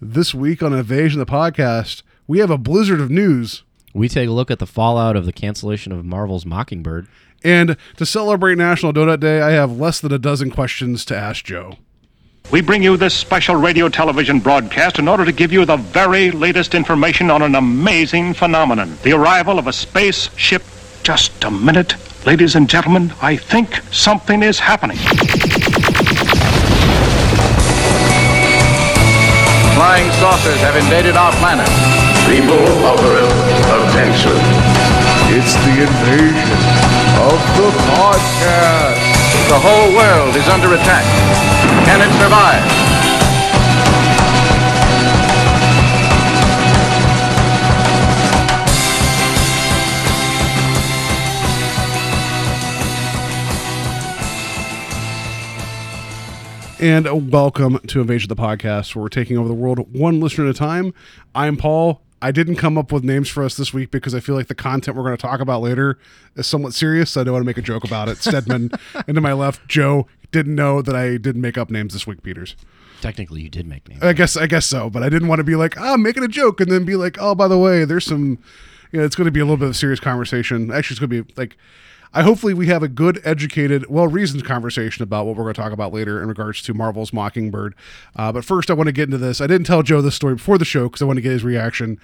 This week on Invasion the Podcast, we have a blizzard of news. We take a look at the fallout of the cancellation of Marvel's Mockingbird. And to celebrate National Donut Day, I have less than a dozen questions to ask Joe. We bring you this special radio television broadcast in order to give you the very latest information on an amazing phenomenon the arrival of a spaceship. Just a minute, ladies and gentlemen, I think something is happening. Flying saucers have invaded our planet. People of Earth, attention. It's the invasion of the podcast. The whole world is under attack. Can it survive? And welcome to Invasion of the Podcast, where we're taking over the world one listener at a time. I'm Paul. I didn't come up with names for us this week because I feel like the content we're going to talk about later is somewhat serious. So I don't want to make a joke about it. Stedman, and to my left, Joe didn't know that I didn't make up names this week, Peters. Technically, you did make names. I guess I guess so, but I didn't want to be like, ah, I'm making a joke and then be like, oh, by the way, there's some you know, it's going to be a little bit of a serious conversation. Actually, it's going to be like I hopefully we have a good, educated, well-reasoned conversation about what we're going to talk about later in regards to Marvel's Mockingbird. Uh, but first, I want to get into this. I didn't tell Joe this story before the show because I want to get his reaction.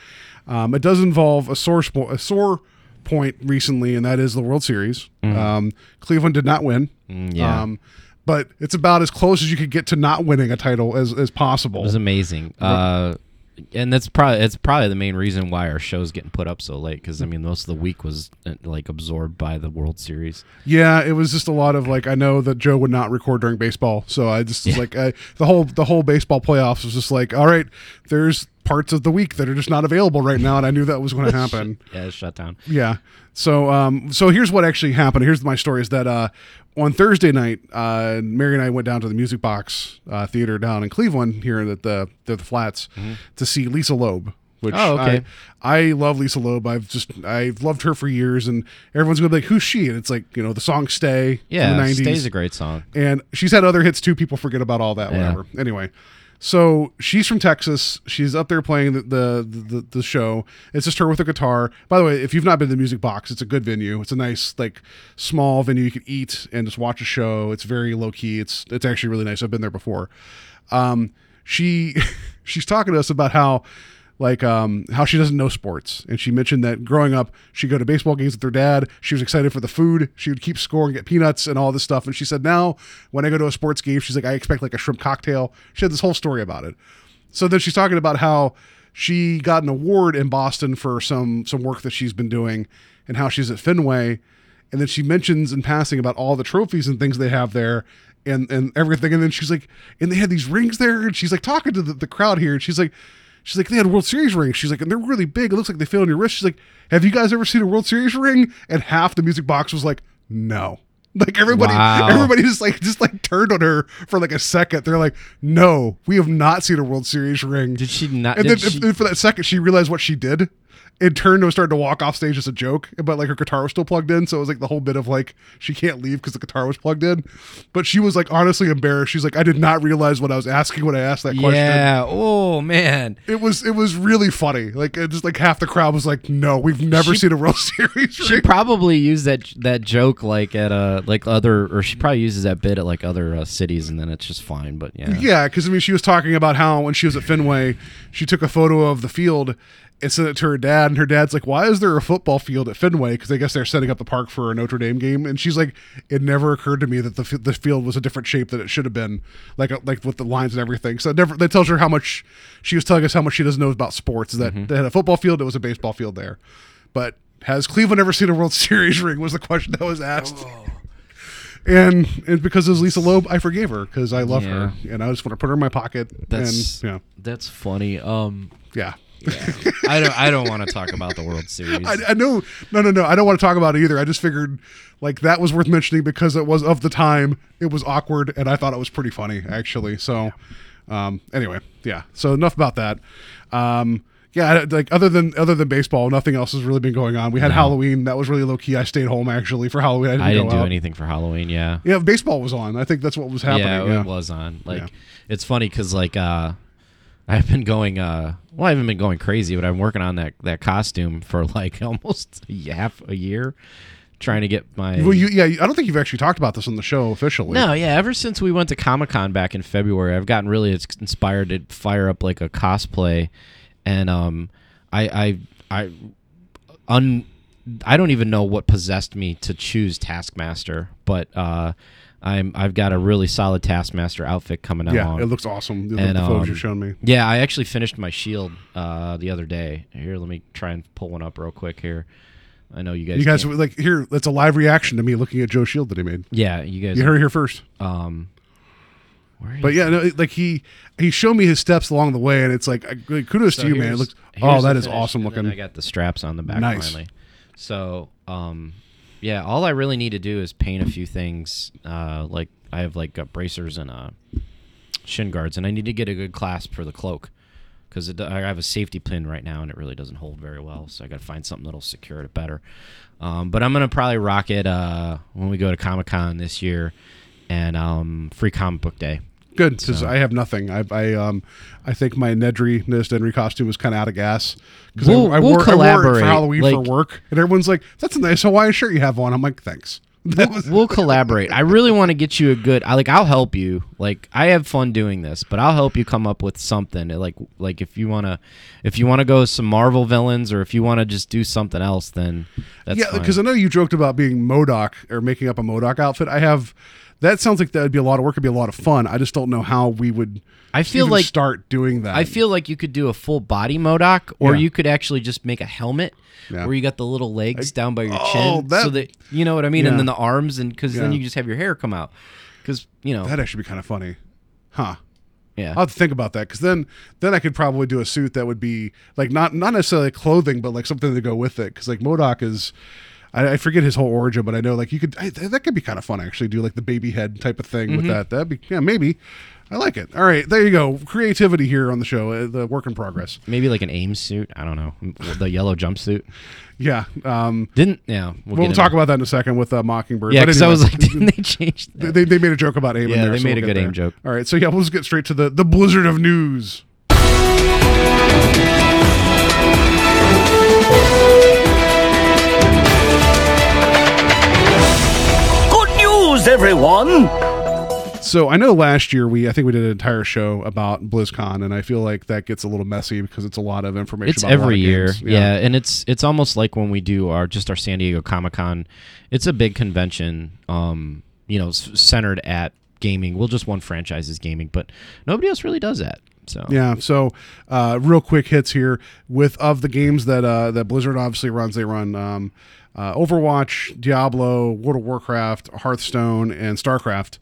Um, it does involve a sore spo- a sore point recently, and that is the World Series. Um, Cleveland did not win. yeah. Um, but it's about as close as you could get to not winning a title as, as possible. It was amazing. Uh, and that's probably it's probably the main reason why our show's getting put up so late because I mean most of the week was uh, like absorbed by the World Series. Yeah, it was just a lot of like I know that Joe would not record during baseball, so I just was Yeah. like I, the whole the whole baseball playoffs was just like all right, there's parts of the week that are just not available right now, and I knew that was going to happen. Yeah, it's shut down. yeah. So um so here's what actually happened. Here's my story is that uh on Thursday night, uh Mary and I went down to the Music Box uh, theater down in Cleveland here at the the, the flats to see Lisa Loeb. Which Oh, okay. I, I love Lisa Loeb. I've just I've loved her for years, and everyone's gonna be like, "Who's she?" And it's like you know the song "Stay" Yeah, from the '90s Stay's a great song. and she's had other hits too. People forget about all that, Yeah. whatever. Anyway, so she's from Texas. She's up there playing the, the the the show. It's just her with a guitar. By the way, if you've not been to the Music Box, it's a good venue. It's a nice like small venue you could eat and just watch a show. It's very low key. It's it's actually really nice. I've been there before. Um, she she's talking to us about how like um, how she doesn't know sports. And she mentioned that growing up she'd go to baseball games with her dad. She was excited for the food. She would keep score and get peanuts and all this stuff. And she said now when i go to a sports game she's like i expect like a shrimp cocktail. She had this whole story about it. So then she's talking about how she got an award in boston for some some work that she's been doing and how she's at fenway. And then she mentions in passing about all the trophies and things they have there and and everything. And then she's like and they had these rings there? And she's like talking to the, the crowd here. And she's like she's like they had world series rings. She's like and they're really big. It looks like they fit on your wrist. She's like have you guys ever seen a world series ring? And half the music box was like no. Like everybody Wow. everybody just like just like turned on her for like a second. They're like no we have not seen a world series ring. Did she not? and did then she- for that second, she realized what she did and turned and was starting to walk off stage as a joke. But like her guitar was still plugged in, so it was like the whole bit of like she can't leave because the guitar was plugged in. But she was like honestly embarrassed. She's like, I did not realize what I was asking when I asked that question. yeah. Oh man. It was it was really funny. Like it just like half the crowd was like, "No, we've never She- seen a World Series." She ring." probably used that that joke like at uh like other or she probably uses that bit at like other uh, cities and then it's just fine. But yeah. Yeah, because I mean, she was talking about how when she was at Fenway, she took a photo of the field and sent it to her dad, and her dad's like, "Why is there a football field at Fenway?" Because I guess they're setting up the park for a Notre Dame game, and she's like, "It never occurred to me that the the field was a different shape than it should have been, like uh, like with the lines and everything." So it never that tells her how much she was telling us how much she doesn't know about sports. Is that they had a football field, it was a baseball field there, but. Has Cleveland ever seen a World Series ring? Was the question that was asked. And and because it was Lisa Loeb, I forgave her because I love her, and I just want to put her in my pocket. That's and that's funny. Um, yeah, I don't I don't want to talk about the World Series. I, I know. No, no, no. I don't want to talk about it either. I just figured like that was worth mentioning because it was of the time. It was awkward, and I thought it was pretty funny actually. So, um, anyway, yeah. So enough about that. Um, yeah, like other than other than baseball, nothing else has really been going on. We had Halloween. That was really low key. I stayed home actually for Halloween. I didn't, I didn't do out. anything for Halloween. Yeah. Yeah, baseball was on. I think that's what was happening. Yeah, Yeah, it was on. Like, Yeah. it's funny because like uh, I've been going. Uh, well, I haven't been going crazy, but I'm working on that that costume for like almost a half a year, trying to get my. Well, you, yeah, I don't think you've actually talked about this on the show officially. No, yeah. Ever since we went to Comic Con back in February, I've gotten really ins- inspired to fire up like a cosplay, and um, I I I un I don't even know what possessed me to choose Taskmaster, but uh, I'm I've got a really solid Taskmaster outfit coming out. Yeah, it looks awesome. The, And, the photos um, you've shown me. Yeah, I actually finished my shield uh, the other day. Here, let me try and pull one up real quick here. I know you guys. You guys like here. It's a live reaction to me looking at Joe Shield that he made. yeah, you guys. You heard it here first. um, where But yeah, no, like he he showed me his steps along the way, and it's like kudos So to you, man. It looks oh, that is finish, awesome looking. I got the straps on the back Nice. finally. So, um, yeah, all I really need to do is paint a few things. Uh, like I have like uh, bracers and uh, shin guards, and I need to get a good clasp for the cloak because I have a safety pin right now, and it really doesn't hold very well. So I got to find something that'll secure it better. Um, but I'm gonna probably rock it uh, when we go to Comic Con this year and um, Free Comic Book Day. Good because So- I have nothing. I I um I think my Nedry Dennis Nedry costume was kind of out of gas because We'll- I, I, we'll wore, I wore it for Halloween for work, and everyone's like, "That's a nice Hawaiian shirt you have on." I'm like, "Thanks." Was we'll collaborate. I really want to get you a good. I like. I'll help you. Like I have fun doing this, but I'll help you come up with something. Like like if you wanna, if you wanna go some Marvel villains, or if you wanna just do something else, then that's yeah, because I know you joked about being MODOK or making up a MODOK outfit. I have. That sounds like that would be a lot of work. It'd be a lot of fun. I just don't know how we would. I feel like- start doing that. I feel like you could do a full body MODOK, or Yeah. you could actually just make a helmet Yeah. where you got the little legs down by your Oh, chin, so that- that you know what I mean, Yeah. and then the arms, and because then you just have your hair come out. Because you know, that'd actually be kind of funny, huh? yeah. I'll have to think about that because then then I could probably do a suit that would be like not not necessarily clothing, but like something to go with it. Because like MODOK is, I, I forget his whole origin, but I know like you could I, that could be kind of fun actually. Do like the baby head type of thing Mm-hmm. with that. That'd be yeah maybe. I like it. All right, there you go. Creativity here on the show. Uh, the work in progress. Maybe like an AIM suit. I don't know. The yellow jumpsuit. Yeah. Um, Didn't yeah. We'll, we'll talk about that in a second with uh, Mockingbird. Yeah, because I was like, didn't they change that? They, they made a joke about aim. in Yeah, there, they so made we'll a good aim joke. All right, so yeah, we'll just get straight to the the blizzard of news. Good news, everyone! So I know last year we I think we did an entire show about BlizzCon, and I feel like that gets a little messy because it's a lot of information. It's about every year, games. yeah. and it's it's almost like when we do our just our San Diego Comic Con. It's a big convention, um, you know, centered at gaming. Well, just one franchise is gaming, but nobody else really does that. So Yeah. So, uh, real quick hits here with of the games that uh, that Blizzard obviously runs. They run um, uh, Overwatch, Diablo, World of Warcraft, Hearthstone, and Starcraft,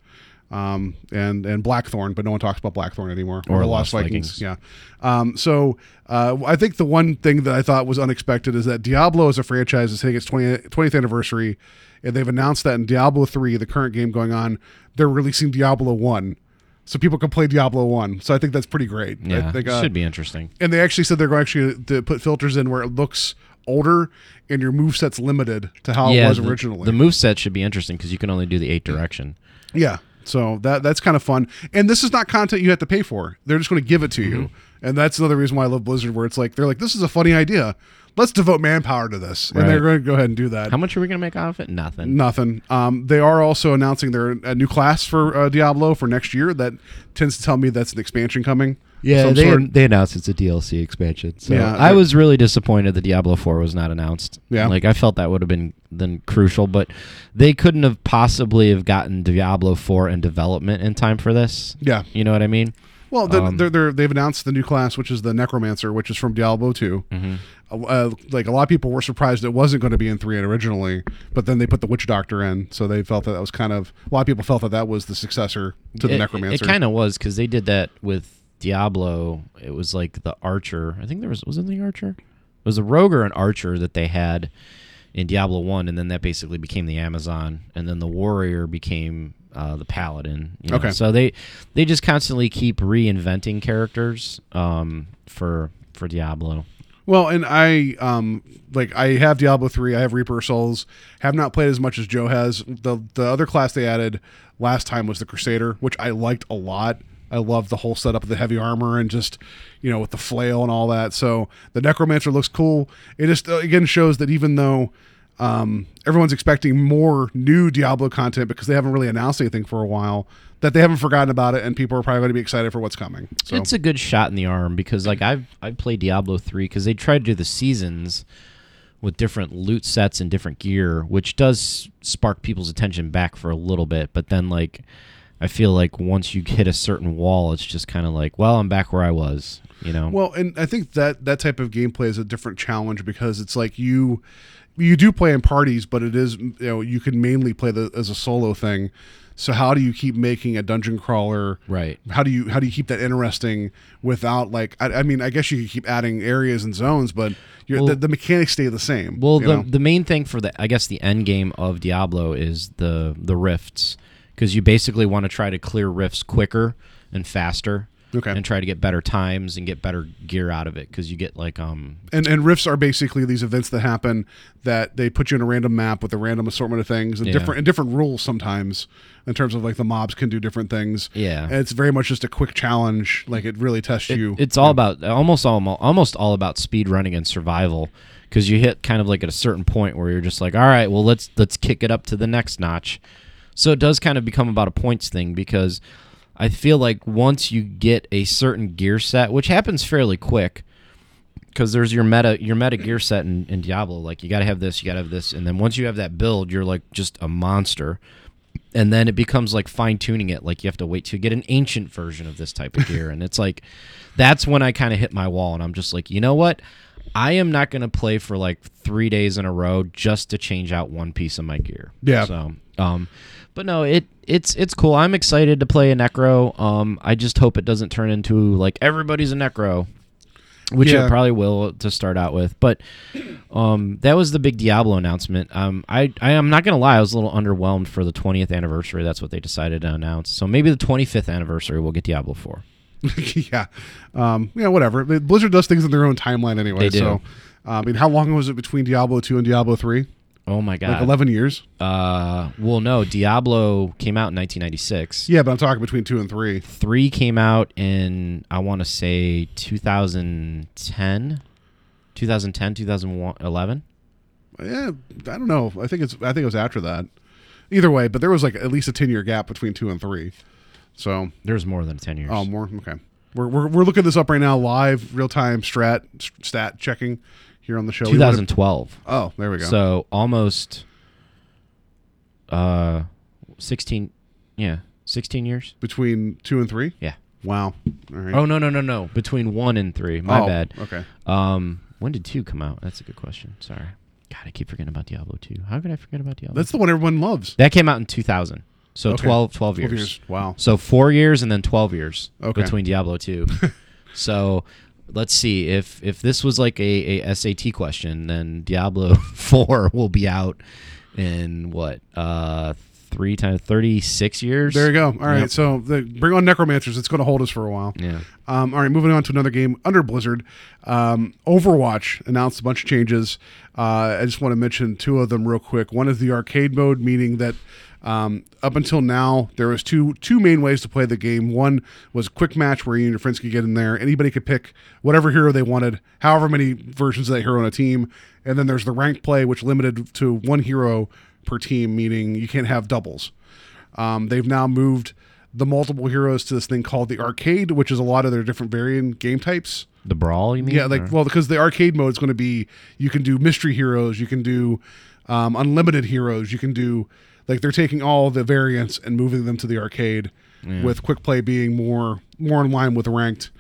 um, and and Blackthorne. But no one talks about Blackthorne anymore. Or the Lost Vikings. Yeah. Um, so uh, I think the one thing that I thought was unexpected is that Diablo as a franchise is hitting its 20, 20th anniversary, and they've announced that in Diablo three, the current game going on, they're releasing Diablo one. So people can play Diablo one. So I think that's pretty great. I yeah, think, uh, should be interesting. and they actually said they're going to actually to put filters in where it looks older and your move set's limited to how yeah, it was the, originally. the move set should be interesting because you can only do the eight direction. yeah. So that that's kind of fun. And this is not content you have to pay for. They're just going to give it to you. Mm-hmm. And that's another reason why I love Blizzard where it's like they're like this is a funny idea. Let's devote manpower to this. And they're going to go ahead and do that. How much are we gonna make off it? Nothing. Nothing. Um, they are also announcing their a new class for uh, Diablo for next year. That tends to tell me that's an expansion coming. Yeah, they, sort. they announced it's a DLC expansion. So Yeah, I was really disappointed that Diablo 4 was not announced. Yeah. Like I felt that would have been then crucial, but they couldn't have possibly have gotten Diablo 4 in development in time for this. Yeah. You know what I mean? Well, the, Um, they're, they're, they've announced the new class, which is the Necromancer, which is from Diablo 2. Mm-hmm. Uh, like a lot of people were surprised it wasn't going to be in 3 originally, but then they put the Witch Doctor in, so they felt that that was kind of a lot of people felt that that was the successor to the it, Necromancer. It, kind of was because they did that with Diablo. It was like the Archer. I think there was was it the Archer? It was a Rogue or an Archer that they had in Diablo One, and then that basically became the Amazon, and then the Warrior became uh, the Paladin. you know? Okay. So they they just constantly keep reinventing characters um, for for Diablo. Well, and I um like I have Diablo 3, I have Reaper Souls, have not played as much as Joe has. The the other class they added last time was the Crusader, which I liked a lot. I love the whole setup of the heavy armor and just you know with the flail and all that. So the necromancer looks cool. It just uh, again shows that even though um, everyone's expecting more new Diablo content because they haven't really announced anything for a while, that they haven't forgotten about it and people are probably going to be excited for what's coming. So It's a good shot in the arm because like I've I've played Diablo three because they tried to do the seasons with different loot sets and different gear, which does spark people's attention back for a little bit. But then like I feel like once you hit a certain wall, it's just kind of like, well, I'm back where I was. You know. Well, and I think that that type of gameplay is a different challenge because it's like you you do play in parties, but it is you know you can mainly play the, as a solo thing. So how do you keep making a dungeon crawler? Right. How do you how do you keep that interesting without like I, I mean I guess you could keep adding areas and zones, but you're, Well- the, the mechanics stay the same. Well, the know? the main thing for the I guess the end game of Diablo is the the rifts because you basically want to try to clear rifts quicker and faster. Okay. And try to get better times and get better gear out of it because you get like um and and rifts are basically these events that happen that they put you in a random map with a random assortment of things and Yeah. different and different rules sometimes in terms of like the mobs can do different things. Yeah. and it's very much just a quick challenge. Like it really tests you. It's all about almost all almost all about speed running and survival because you hit kind of like at a certain point where you're just like, all right, well let's let's kick it up to the next notch. So it does kind of become about a points thing because I feel like once you get a certain gear set, which happens fairly quick, because there's your meta your meta gear set in, in Diablo. Like you got to have this, you got to have this, and then once you have that build, you're like just a monster. And then it becomes like fine tuning it. Like you have to wait to get an ancient version of this type of gear, and it's like that's when I kind of hit my wall, and I'm just like, you know what? I am not going to play for like three days in a row just to change out one piece of my gear. Yeah. So, um, but no, it it's it's cool. I'm excited to play a necro. Um, I just hope it doesn't turn into like everybody's a necro, which Yeah. it probably will to start out with. But um, that was the big Diablo announcement. Um, I I am not gonna lie, I was a little underwhelmed for the 20th anniversary. That's what they decided to announce. So maybe the 25th anniversary we'll get Diablo 4. yeah, um, yeah, whatever. Blizzard does things in their own timeline anyway. They do. So, uh, I mean, how long was it between Diablo two and Diablo three? Oh my god. Like eleven years. Uh, well, no, Diablo came out in 1996. Yeah, but I'm talking between two and three. Three came out in I want to say 2010, 2010, 2011. Yeah, I don't know. I think it's. I think it was after that. Either way, but there was like at least a ten year gap between two and three. So, There's more than 10 years. oh, more okay. We're, we're, we're looking this up right now, live, real time strat stat checking here on the show. 2012. Oh, there we go. So almost uh 16 yeah, 16 years? between two and three. Yeah. Wow. All right. Oh no, no, no, no. Between 1 and 3. My Oh, bad. Okay. Um when did 2 come out? That's a good question. Sorry. God, I keep forgetting about Diablo 2. How could I forget about Diablo? That's the one everyone loves. that came out in 2000. So Okay. 12 12 years. 12 years. Wow. So 4 years and then 12 years Okay. between Diablo 2. so let's see if if this was like a, a SAT question, then Diablo 4 will be out in what? Uh 3 times 36 years. There you go. All right. Yep. So the, bring on necromancers. It's going to hold us for a while. Yeah. Um, all right, moving on to another game under Blizzard. Um, Overwatch announced a bunch of changes. Uh, I just want to mention two of them real quick. One is the arcade mode, meaning that um, up until now there was two two main ways to play the game. One was quick match where you and your friends could get in there. Anybody could pick whatever hero they wanted, however many versions of that hero on a team. And then there's the ranked play, which limited to one hero per team, meaning you can't have doubles. Um, they've now moved the multiple heroes to this thing called the arcade, which is a lot of their different variant game types. The brawl, you mean? Yeah, like Or- well, because the arcade mode is going to be you can do mystery heroes, you can do um, unlimited heroes, you can do like they're taking all the variants and moving them to the arcade, with quick play being more more in line with ranked.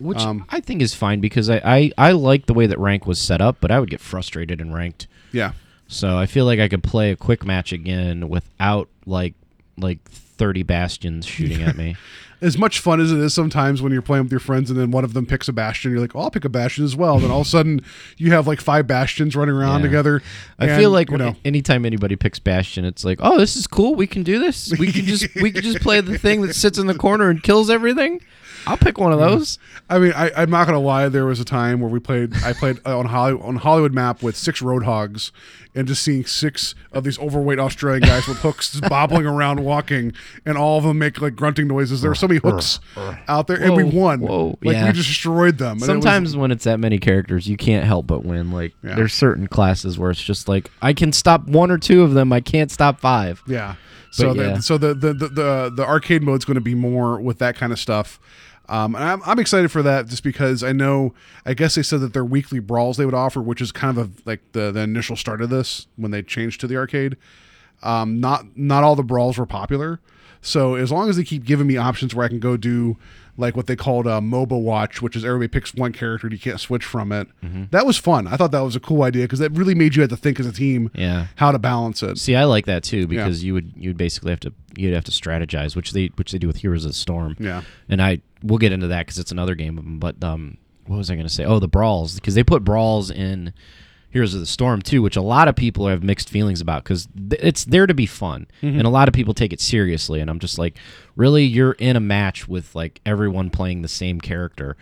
which um, I think is fine because I, I I like the way that rank was set up, but I would get frustrated in ranked. Yeah, So I feel like I could play a quick match again without like like 30 bastions shooting at me. as much fun as it is sometimes when you're playing with your friends and then one of them picks a bastion, you're like, oh, I'll pick a bastion as well. Then all of a sudden you have like five bastions running around Yeah. together. I and, feel like you know. anytime anybody picks Bastion, it's like, oh, this is cool. We can do this. We can just we can just play the thing that sits in the corner and kills everything. I'll pick one of mm. those. I mean, I, I'm not gonna lie. There was a time where we played. I played uh, on Hollywood on Hollywood map with six roadhogs, and just seeing six of these overweight Australian guys with hooks just bobbling around, walking, and all of them make like grunting noises. There were so many hooks out there, and we won. whoa, like yeah. we destroyed them. And it was- Sometimes when it's that many characters, you can't help but win. Like Yeah. there's certain classes where it's just like I can stop one or two of them, I can't stop five. Yeah. So the, yeah. so the, the the the the arcade mode's going to be more with that kind of stuff. Um, and I'm, I'm excited for that just because I know I guess they said that their weekly brawls they would offer, which is kind of a, like the, the initial start of this when they changed to the arcade. Um, not not all the brawls were popular, so as long as they keep giving me options where I can go do like what they called a MOBA watch, which is everybody picks one character and you can't switch from it. Mm-hmm. That was fun. I thought that was a cool idea because that really made you have to think as a team Yeah. how to balance it. See, I like that too because you would you'd basically have to you'd have to strategize, which they which they do with Heroes of the Storm. Yeah. and I we'll get into that because it's another game of them. But um, what was I going to say? Oh, the brawls because they put brawls in Heroes of the Storm too, which a lot of people have mixed feelings about because th- it's there to be fun, mm-hmm. and a lot of people take it seriously. And I'm just like, really, you're in a match with like everyone playing the same character,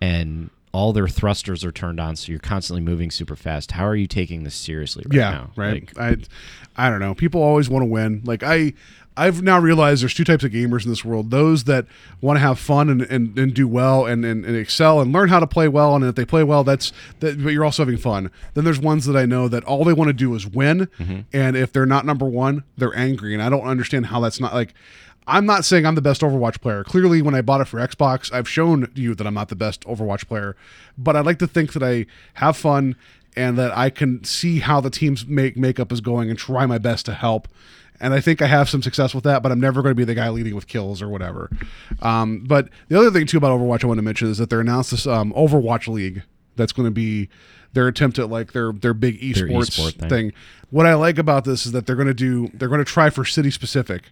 and all their thrusters are turned on, so you're constantly moving super fast. How are you taking this seriously right yeah, now? right. Like, I, I don't know. People always want to win. Like I, I've now realized there's two types of gamers in this world: those that want to have fun and, and, and do well and, and, and excel and learn how to play well. And if they play well, that's that. But you're also having fun. Then there's ones that I know that all they want to do is win, mm-hmm. and if they're not number one, they're angry. And I don't understand how that's not like. I'm not saying I'm the best Overwatch player. Clearly, when I bought it for Xbox, I've shown you that I'm not the best Overwatch player. But I'd like to think that I have fun and that I can see how the team's make makeup is going and try my best to help. And I think I have some success with that, but I'm never going to be the guy leading with kills or whatever. Um, but the other thing too about Overwatch I want to mention is that they're announced this um, Overwatch League that's going to be their attempt at like their their big Their esports esport thing. thing. What I like about this is that they're going to do they're going to try for city specific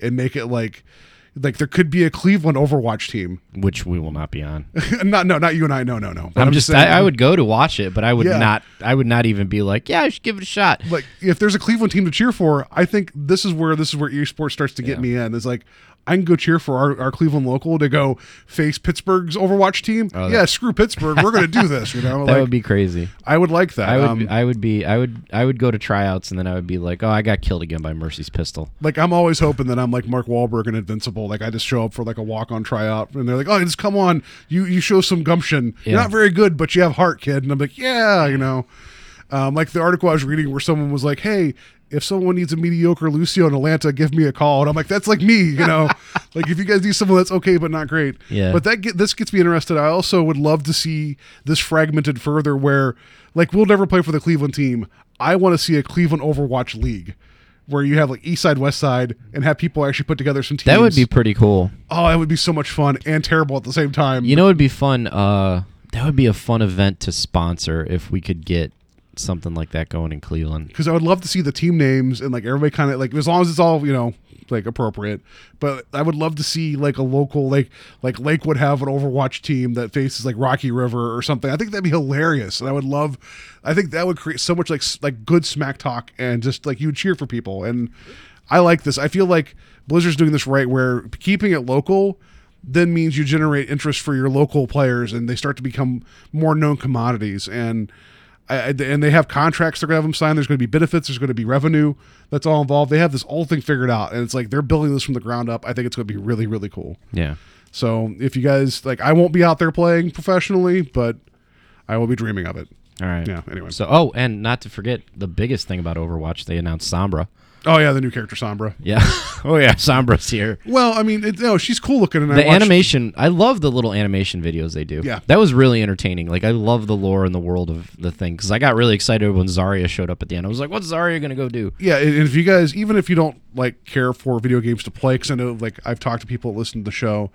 and make it like like there could be a Cleveland Overwatch team. which we will not be on. not no, not you and I. No, no, no. But I'm, just, saying- I, I would go to watch it, but I would Yeah. not. I would not even be like, yeah, I should give it a shot. like if there's a Cleveland team to cheer for, I think this is where this is where esports starts to get Yeah. me in. Is like I can go cheer for our, our Cleveland local to go face Pittsburgh's Overwatch team. Oh, yeah, screw Pittsburgh. We're going to do this. You know, That like would be crazy. I would like that. I would. Um, I would be. I would. I would go to tryouts, and then I would be like, oh, I got killed again by Mercy's pistol. like I'm always hoping that I'm like Mark Wahlberg and Invincible. Like I just show up for like a walk on tryout, and they're like, "Oh, just come on, you you show some gumption. You're not very good, but you have heart, kid." And I'm like, "Yeah, you know." Um, like the article I was reading where someone was like, "Hey, if someone needs a mediocre Lucio in Atlanta, give me a call." And I'm like, "That's like me, you know. like if you guys need someone that's okay but not great." Yeah. But that get, this gets me interested. I also would love to see this fragmented further, where like we'll never play for the Cleveland team. I want to see a Cleveland Overwatch league. Where you have like East Side, West Side, and have people actually put together some teams. That would be pretty cool. Oh, that would be so much fun and terrible at the same time. You know, it'd be fun. Uh, that would be a fun event to sponsor if we could get something like that going in Cleveland. because I would love to see the team names and like everybody kind of like as long as it's all you know like appropriate. But I would love to see like a local like like Lakewood have an Overwatch team that faces like Rocky River or something. I think that'd be hilarious, and I would love. I think that would create so much like like good smack talk and just like you would cheer for people. And I like this. I feel like Blizzard's doing this right, where keeping it local then means you generate interest for your local players and they start to become more known commodities and I, and they have contracts they're going to have them sign there's going to be benefits there's going to be revenue that's all involved they have this whole thing figured out and it's like they're building this from the ground up i think it's going to be really really cool Yeah. so if you guys like i won't be out there playing professionally but i will be dreaming of it All right. Yeah, anyway. So, oh, and not to forget the biggest thing about Overwatch, they announced Sombra. Oh yeah the new character sombra Yeah. oh yeah, Sombra's here. well i mean it, no she's cool looking and I The watched- animation, I love the little animation videos they do. Yeah. that was really entertaining. Like I love the lore and the world of the thing because I got really excited when Zarya showed up at the end. I was like, "What's Zarya gonna go do?" yeah and if you guys even if you don't like care for video games to play because i know like i've talked to people that listen to the show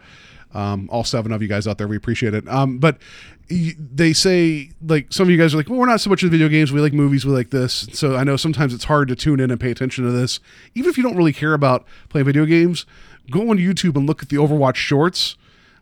um, all seven of you guys out there we appreciate it um, but they say like some of you guys are like well we're not so much into video games. We like movies. We like this. So i know sometimes it's hard to tune in and pay attention to this. Even if you don't really care about playing video games go on youtube and look at the overwatch shorts.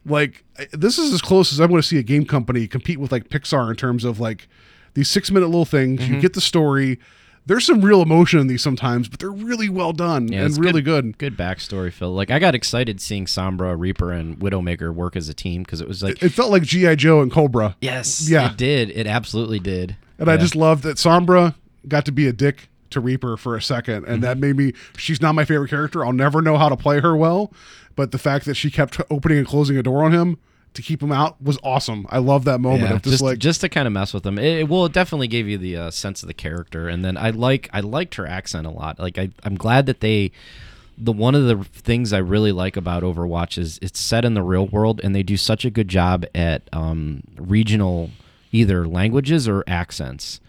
Like this is as close as i'm going to see a game company compete with like pixar in terms of like these six minute little things. You mm-hmm. get the story there's some real emotion in these sometimes, but they're really well done Yeah, and really good. Good backstory, Phil. Like I got excited seeing Sombra, Reaper, and Widowmaker work as a team because it was like, It felt like GI Joe and Cobra. yes, Yeah. it did. It absolutely did. And I just love that Sombra got to be a dick to Reaper for a second, Mm-hmm. and that made me. She's not my favorite character. I'll never know how to play her well, but the fact that she kept opening and closing a door on him to keep him out was awesome. I love that moment Yeah, of just, like just to kind of mess with them. It, it well, it definitely gave you the uh, sense of the character, and then I like I liked her accent a lot. Like I, I'm glad that they. The one of the things I really like about Overwatch is it's set in the real world, and they do such a good job at um, regional either languages or accents.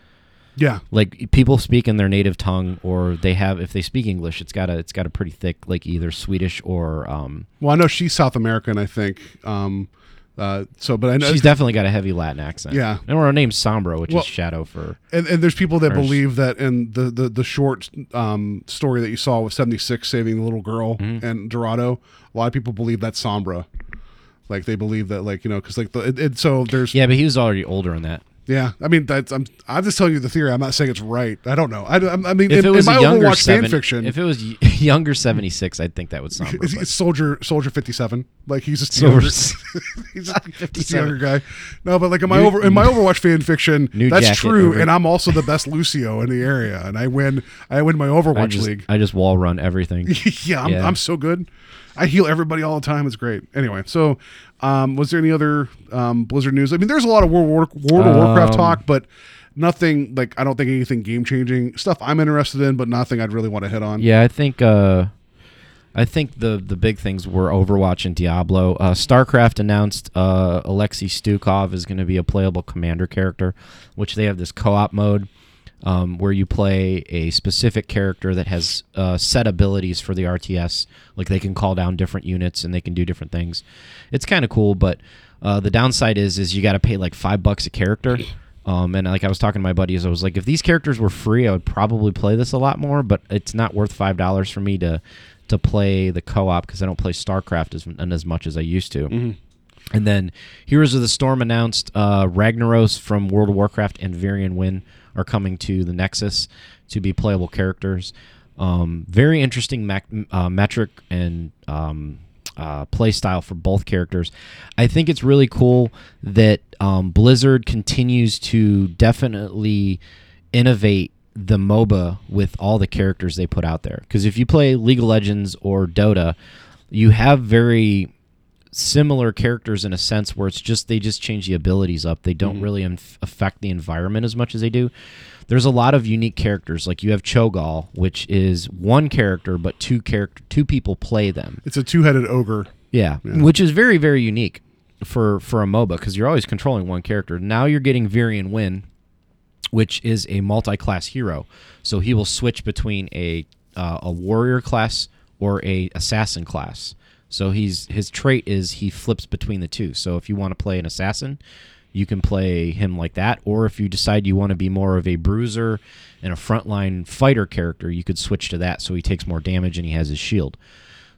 yeah, Like people speak in their native tongue, or they have if they speak English, it's got a it's got a pretty thick like either Swedish or um, Well, I know she's South American, I think. Um, uh, so, but I know she's definitely got a heavy Latin accent. Yeah. and her name's Sombra, which Well- is Shadow for. and, and there's people that believe that in the the, the short um, story that you saw with 76 saving the little girl Mm-hmm. and Dorado, a lot of people believe that's Sombra. Like they believe that, like you know, because like the it, it, so there's Yeah, but he was already older in that. Yeah, I mean that's I'm I'm just telling you the theory. I'm not saying it's right. I don't know. I, I mean, If in, it was in my younger Overwatch fan fiction, if it was younger seventy six, I'd think that would sound. it's, it's Soldier Soldier 57. Like he's just Soldier- younger, he's just, just a younger guy. No, but like in my over in my Overwatch fan fiction, that's jacket true, over- and I'm also the best Lucio in the area, and I win I win my Overwatch I just, league. I just wall run everything. yeah, I'm, Yeah. I'm so good. I heal everybody all the time. It's great. Anyway, so um, was there any other um, Blizzard news? I mean, there's a lot of World War World of Warcraft Um, talk, but nothing like I don't think anything game changing stuff I'm interested in, but nothing I'd really want to hit on. Yeah, I think uh, I think the the big things were Overwatch and Diablo. Uh, StarCraft announced uh, Alexei Stukov is going to be a playable commander character, which they have this co-op mode um, where you play a specific character that has uh, set abilities for the RTS. Like they can call down different units and they can do different things. It's kind of cool, but uh, the downside is is you got to pay like five bucks a character. Um, and like I was talking to my buddies, I was like, if these characters were free, I would probably play this a lot more. But it's not worth five dollars for me to to play the co-op because I don't play StarCraft as as much as I used to. And then Heroes of the Storm announced uh, Ragnaros from World of Warcraft and Varian Wrynn are coming to the Nexus to be playable characters. Um, very interesting uh, metric and um, uh, play style for both characters. I think it's really cool that um, Blizzard continues to definitely innovate the MOBA with all the characters they put out there. Because if you play League of Legends or Dota, you have very similar characters in a sense where it's just they just change the abilities up. They don't really inf- affect the environment as much as they do. There's a lot of unique characters. Like you have Cho'Gall, which is one character, but two character two people play them. It's a two headed ogre. Yeah, which is very very unique for for a MOBA because you're always controlling one character. Now you're getting Varian Wrynn, which is a multi-class hero. So he will switch between a uh, a warrior class or a assassin class. So he's his trait is he flips between the two. So if you want to play an assassin, you can play him like that. Or if you decide you want to be more of a bruiser and a frontline fighter character, you could switch to that. So he takes more damage and he has his shield.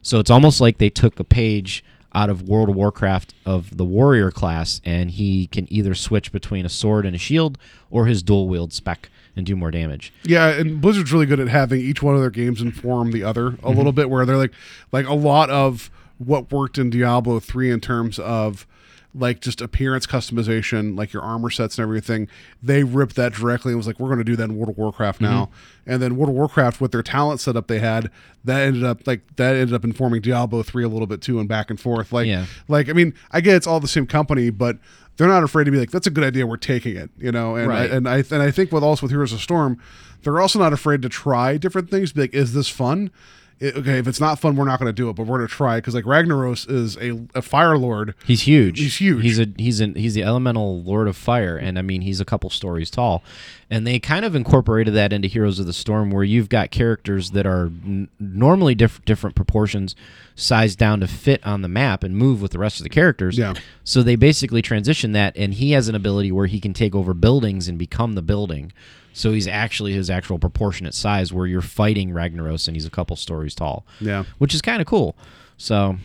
So it's almost like they took a page out of World of Warcraft of the warrior class, and he can either switch between a sword and a shield or his dual wield spec and do more damage. Yeah, and Blizzard's really good at having each one of their games inform the other a Mm-hmm. little bit, where they're like, like a lot of what worked in Diablo three in terms of like just appearance customization, like your armor sets and everything. They ripped that directly and was like, we're going to do that in World of Warcraft now. Mm-hmm. And then World of Warcraft with their talent setup they had, that ended up like that ended up informing Diablo three a little bit too, and back and forth. Like, Yeah. like I mean, I get it's all the same company, but they're not afraid to be like, that's a good idea. We're taking it, you know. And Right. I, and I and I think with also with Heroes of Storm, they're also not afraid to try different things. Be like, is this fun? It- okay, if it's not fun, we're not going to do it, but we're going to try because like Ragnaros is a, a fire lord. He's huge. He's huge. He's a he's an he's the elemental lord of fire, and I mean he's a couple stories tall, and they kind of incorporated that into Heroes of the Storm, where you've got characters that are n- normally diff- different proportions, sized down to fit on the map and move with the rest of the characters. Yeah. So they basically transition that, and he has an ability where he can take over buildings and become the building. So he's actually his actual proportionate size, where you're fighting Ragnaros, and he's a couple stories tall. Yeah. which is kind of cool. So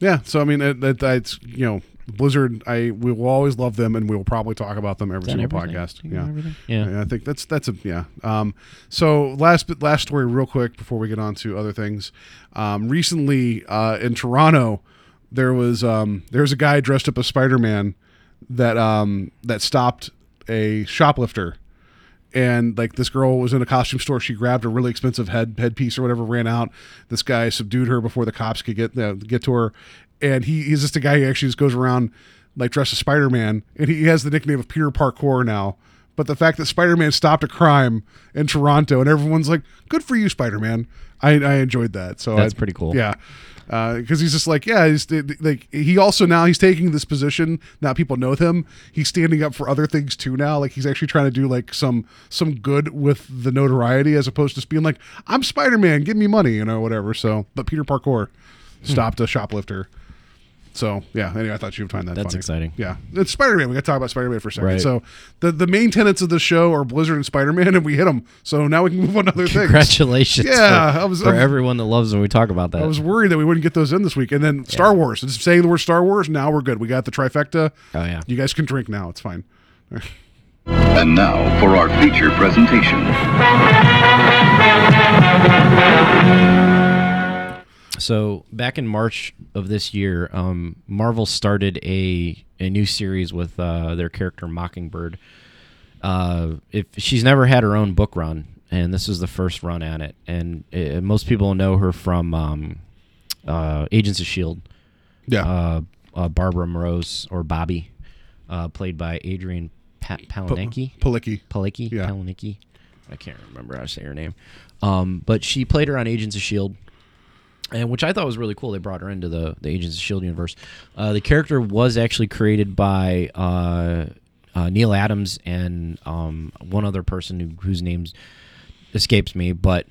Yeah, so I mean, it, it, it's you know, Blizzard. I we will always love them, and we will probably talk about them every single everything? podcast. Yeah. everything? Yeah. Yeah, I think that's that's a yeah. Um, so last last story, real quick before we get on to other things. Um, recently uh, in Toronto, there was um, there was a guy dressed up as Spider Man that um, that stopped a shoplifter and like this girl was in a costume store. She grabbed a really expensive head headpiece or whatever ran out. This guy subdued her before the cops could get uh, get to her. And he, he's just a guy who actually just goes around like dressed as spider-man. And he has the nickname of peter parkour now. But the fact that spider-man stopped a crime in toronto and everyone's like good for you spider-man. I, I enjoyed that. So That's I- pretty cool. yeah Uh, because he's just like yeah he's like he also now he's taking this position now people know him. He's standing up for other things too now. Like he's actually trying to do like some some good with the notoriety as opposed to just being like i'm spider-man give me money you know whatever so. But peter parkour stopped a shoplifter so yeah anyway i thought you would find that That's funny. exciting. yeah it's spider-man we gotta talk about spider-man for a second Right. so the the main tenets of the show are blizzard and spider-man and we hit them so now we can move on to other things Congratulations Yeah, for, I was- for I was- everyone that loves when we talk about that. I was worried that we wouldn't get those in this week. And then Star Wars. Just saying the word Star Wars. Now we're good. We got the trifecta. oh yeah. You guys can drink now. It's fine. And now for our feature presentation. So back in March of this year, um, Marvel started a a new series with uh, their character Mockingbird. Uh, if she's never had her own book run, and this is the first run at it, and uh, most people know her from um, uh, Agents of Shield. Yeah. Uh, uh, Barbara Morse or Bobby, uh, played by Adrianne pa- Palinecki. Palicki. Palicki, Yeah. Palicki. I can't remember how to say her name. Um, but she played her on Agents of Shield, and which I thought was really cool. They brought her into the the Agents of Shield universe. Uh, the character was actually created by uh, uh, Neal Adams and um, one other person who, whose name escapes me, but.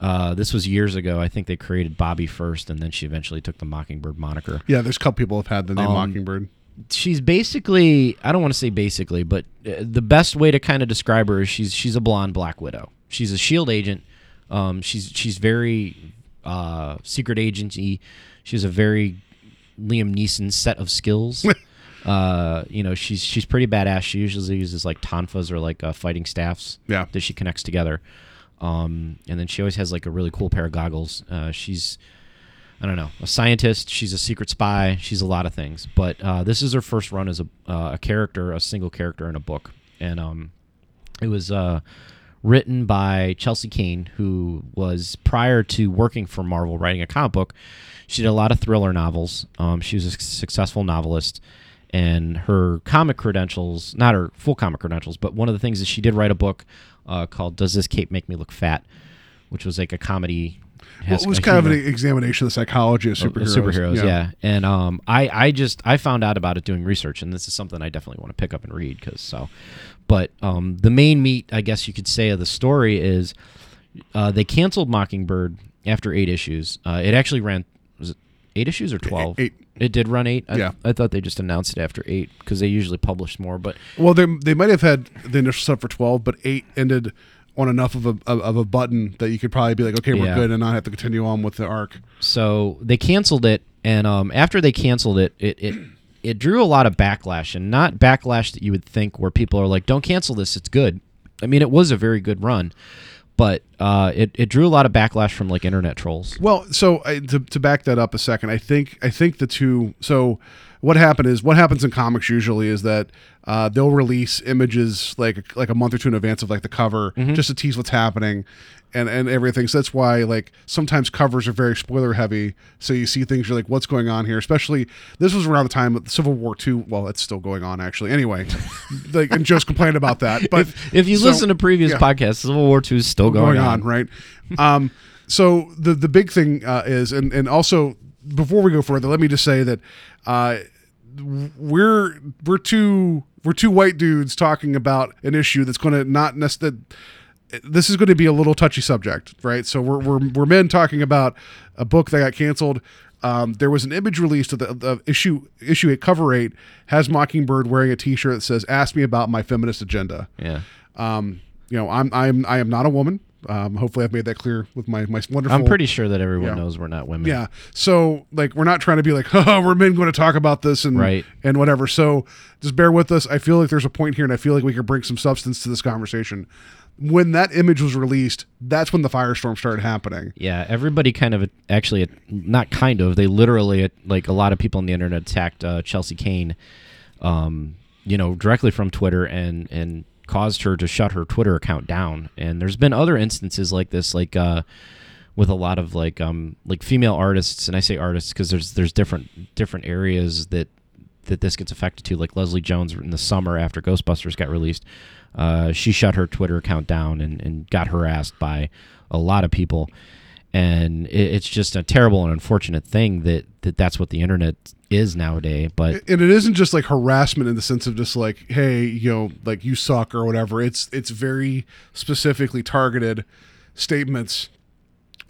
Uh, this was years ago. I think they created Bobby first, and then she eventually took the Mockingbird moniker Yeah. There's a couple people have had the name Um, Mockingbird. she's basically I don't want to say basically, but uh, the best way to kind of describe her is she's she's a blonde Black Widow. She's a Shield agent. Um, she's she's very uh, secret agency. She has a very Liam Neeson set of skills. uh, you know, she's she's pretty badass. She usually uses like tonfas or like uh, fighting staffs. Yeah. that she connects together. Um, and then she always has like a really cool pair of goggles. Uh, she's I don't know, a scientist. She's a secret spy. She's a lot of things. But uh, this is her first run as a, uh, a character, a single character in a book, and um, it was uh, written by Chelsea Cain, who was prior to working for Marvel, writing a comic book. She did a lot of thriller novels. Um, she was a successful novelist, and her comic credentials, not her full comic credentials, but one of the things is she did write a book uh, called "Does This Cape Make Me Look Fat," which was like a comedy. Well, it was kind of an examination of the psychology of of superheroes. superheroes, yeah. And um, I, I just I found out about it doing research, and this is something I definitely want to pick up and read because so. But um, the main meat, I guess you could say, of the story is uh, they canceled Mockingbird after eight issues. Uh, it actually ran was it eight issues or twelve? eight. It did run eight. I, Yeah. I thought they just announced it after eight because they usually publish more. But Well, they they might have had the initial stuff for twelve, but eight ended on enough of a of, a button that you could probably be like, okay, we're Yeah. good, and not have to continue on with the arc. so they canceled it and um, after they canceled it it, it it drew a lot of backlash and not backlash that you would think where people are like don't cancel this it's good i mean it was a very good run but uh, it, it drew a lot of backlash from like internet trolls Well, so I, to to back that up a second, I think I think the two. So what happened is what happens in comics usually is that uh, they'll release images like like a month or two in advance of like the cover just to tease what's happening. And, and everything. So that's why like sometimes covers are very spoiler heavy. So you see things you're like, what's going on here? Especially this was around the time of Civil War Two. Well, it's still going on actually. Anyway, like and Joe's complained about that. But if you so- listen to previous yeah podcasts civil war ii is still going, going, on, right? um, so the the big thing uh, is, and and also before we go further, let me just say that uh, we're we're two we're two white dudes talking about an issue that's going to not necessarily. This is going to be a little touchy subject, right? So we're, we're, we're men talking about a book that got canceled. Um, there was an image released of the of issue issue eight cover eight has Mockingbird wearing a T-shirt that says "Ask me about my feminist agenda." yeah um, you know, I'm I'm I am not a woman. Um, hopefully, I've made that clear with my my wonderful. I'm pretty sure that everyone Yeah. knows we're not women. Yeah. So like we're not trying to be like, oh, we're men going to talk about this and Right. and whatever. So just bear with us. I feel like there's a point here and I feel like we can bring some substance to this conversation. When that image was released, that's when the firestorm started happening. Yeah, everybody kind of actually not kind of they literally like a lot of people on the internet attacked uh, Chelsea Cain, um, you know, directly from Twitter and and caused her to shut her Twitter account down. And there's been other instances like this, like uh, with a lot of like um like female artists, and I say artists because there's there's different different areas that that this gets affected to. Like Leslie Jones in the summer after Ghostbusters got released, uh, she shut her Twitter account down and, and got harassed by a lot of people. And it, it's just a terrible and unfortunate thing that, that that's what the internet is nowadays. But And it isn't just like harassment in the sense of just like, hey, you know, like you suck or whatever. It's it's very specifically targeted statements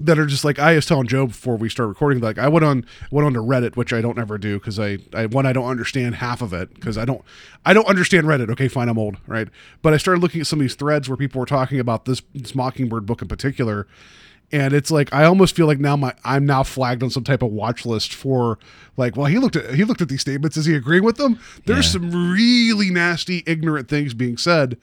that are just like I was telling Joe before we start recording. Like I went on went on to Reddit, which I don't ever do because I, I one I don't understand half of it because I don't I don't understand Reddit. Okay, fine, I'm old, right? But I started looking at some of these threads where people were talking about this, this Mockingbird book in particular, and it's like I almost feel like now my I'm now flagged on some type of watch list for like, well, he looked at he looked at these statements. Is he agreeing with them? There's Yeah. some really nasty, ignorant things being said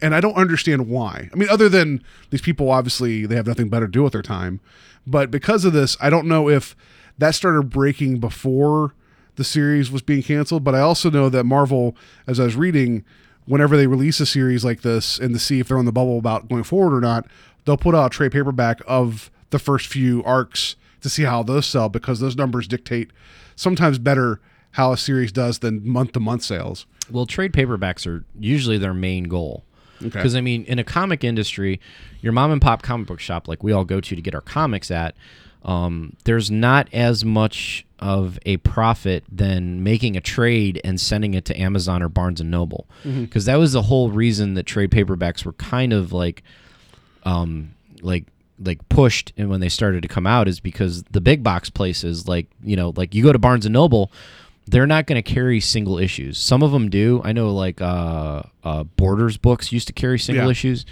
and I don't understand why. I mean, other than these people obviously they have nothing better to do with their time, but because of this, I don't know if that started breaking before the series was being canceled. But I also know that Marvel, as I was reading, whenever they release a series like this and to see if they're on the bubble about going forward or not, they'll put out a trade paperback of the first few arcs to see how those sell because those numbers dictate sometimes better how a series does than month to month sales. Well, trade paperbacks are usually their main goal. Okay. Because I mean, in a comic industry, your mom and pop comic book shop, like we all go to to get our comics at, um, there's not as much of a profit than making a trade and sending it to Amazon or Barnes and Noble. Because that was the whole reason that trade paperbacks were kind of like, um, like like pushed and when they started to come out is because the big box places like you know like you go to Barnes and Noble they're not going to carry single issues. Some of them do. I know like uh, uh borders books used to carry single Yeah. issues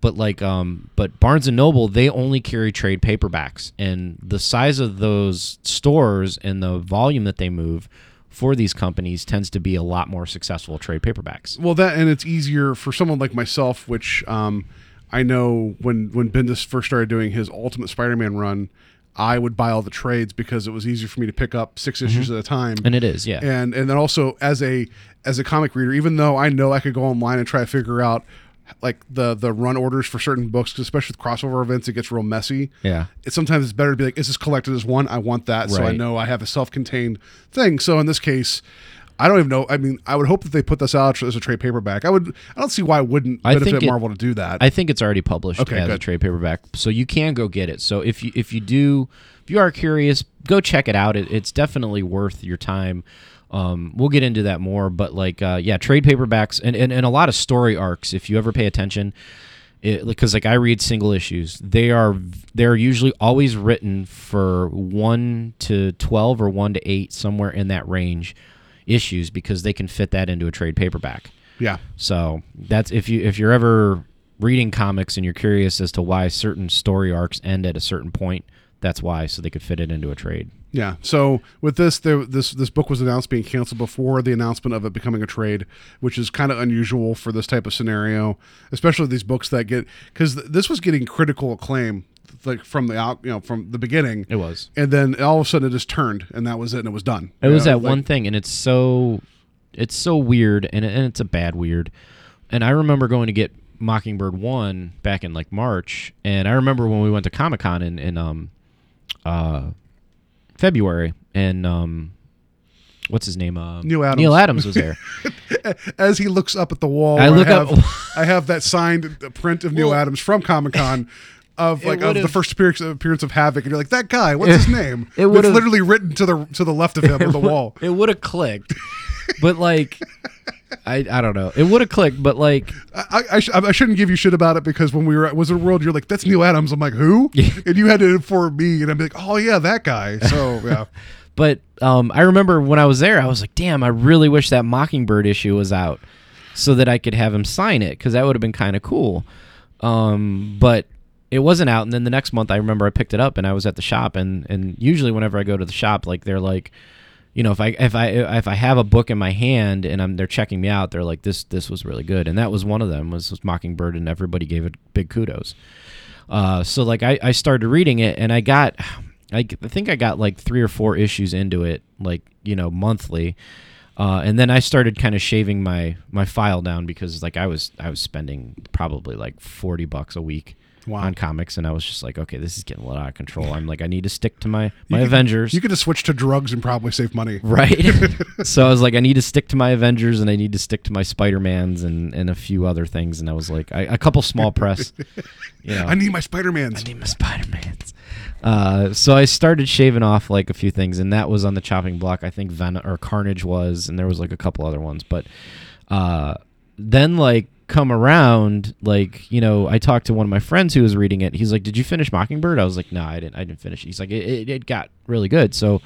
but like um but barnes and noble they only carry trade paperbacks. And the size of those stores and the volume that they move for these companies tends to be a lot more successful trade paperbacks. Well, that and it's easier for someone like myself, which um, I know when when Bendis first started doing his Ultimate Spider-Man run, I would buy all the trades because it was easier for me to pick up 6 mm-hmm. issues at a time. and it is yeah and and then also as a as a comic reader, even though I know I could go online and try to figure out like the the run orders for certain books, especially with crossover events, it gets real messy. Yeah. It sometimes it's better to be like, is this collected as one? I want that, so I know I have a self-contained thing. So in this case. I don't even know. I mean, I would hope that they put this out as a trade paperback. I would. I don't see why it wouldn't I think it- Marvel to do that. I think it's already published Okay, as a trade paperback, so you can go get it. So if you if you do if you are curious, go check it out. It, it's definitely worth your time. Um, we'll get into that more, but like uh, yeah, trade paperbacks and, and and a lot of story arcs. If you ever pay attention, because like I read single issues, they are they're usually always written for one to twelve or one to eight, somewhere in that range, issues because they can fit that into a trade paperback. yeah. So that's if you if you're ever reading comics and you're curious as to why certain story arcs end at a certain point, that's why so they could fit it into a trade. Yeah. So with this, there, this this book was announced being canceled before the announcement of it becoming a trade, which is kind of unusual for this type of scenario, especially these books that get because th- this was getting critical acclaim like from the out, you know, from the beginning. It was. and then all of a sudden it just turned, and that was it, and it was done. It was Yeah, that like- one thing, and it's so it's so weird, and and it's a bad weird. And I remember going to get Mockingbird one back in like March, and I remember when we went to Comic Con in in um uh February, and um what's his name uh, Neal Adams. Neal Adams was there. As he looks up at the wall, I look have, up- I have that signed print of Neal Well- Adams from Comic Con. Of like of the first appearance, appearance of Havoc, and you're like that guy. What's his name? it it's would've- literally written to the to the left of him on the wall. It would have clicked, but like, I I don't know. It would have clicked, but like, I, I, sh- I shouldn't give you shit about it because when we were at Wizard World, you're like, "That's Neal Adams." I'm like, "Who?" and you had to inform me, and I'm like, "Oh yeah, that guy." So yeah, but um, I remember when I was there, I was like, damn, I really wish that Mockingbird issue was out, so that I could have him sign it because that would have been kind of cool. Um, but it wasn't out, and then the next month I remember I picked it up and I was at the shop, and and usually whenever I go to the shop, like they're like. You know, if I if I if I have a book in my hand and I'm they're checking me out, they're like this this was really good, and that was one of them was, was Mockingbird, and everybody gave it big kudos. Uh, so like I, I started reading it and I got I, I think I got like three or four issues into it like you know monthly uh, and then I started kind of shaving my my file down because like I was I was spending probably like 40 bucks a week Wow. on comics and I was just like okay this is getting a little out of control I'm like I need to stick to my my You could- Avengers You could have switched to drugs and probably save money. right so I was like I need to stick to my Avengers and I need to stick to my Spider-Mans and and a few other things and I was like I, a couple small press you know I need my Spider-Mans. I need my Spider Mans. Uh, so I started shaving off like a few things, and that was on the chopping block. I think Ven or Carnage was, and there was like a couple other ones. But uh, then like come around, like you know, I talked to one of my friends who was reading it. He's like, "Did you finish Mockingbird?" I was like, "No, I didn't. I didn't finish." it." He's like, "It, it, it got really good." So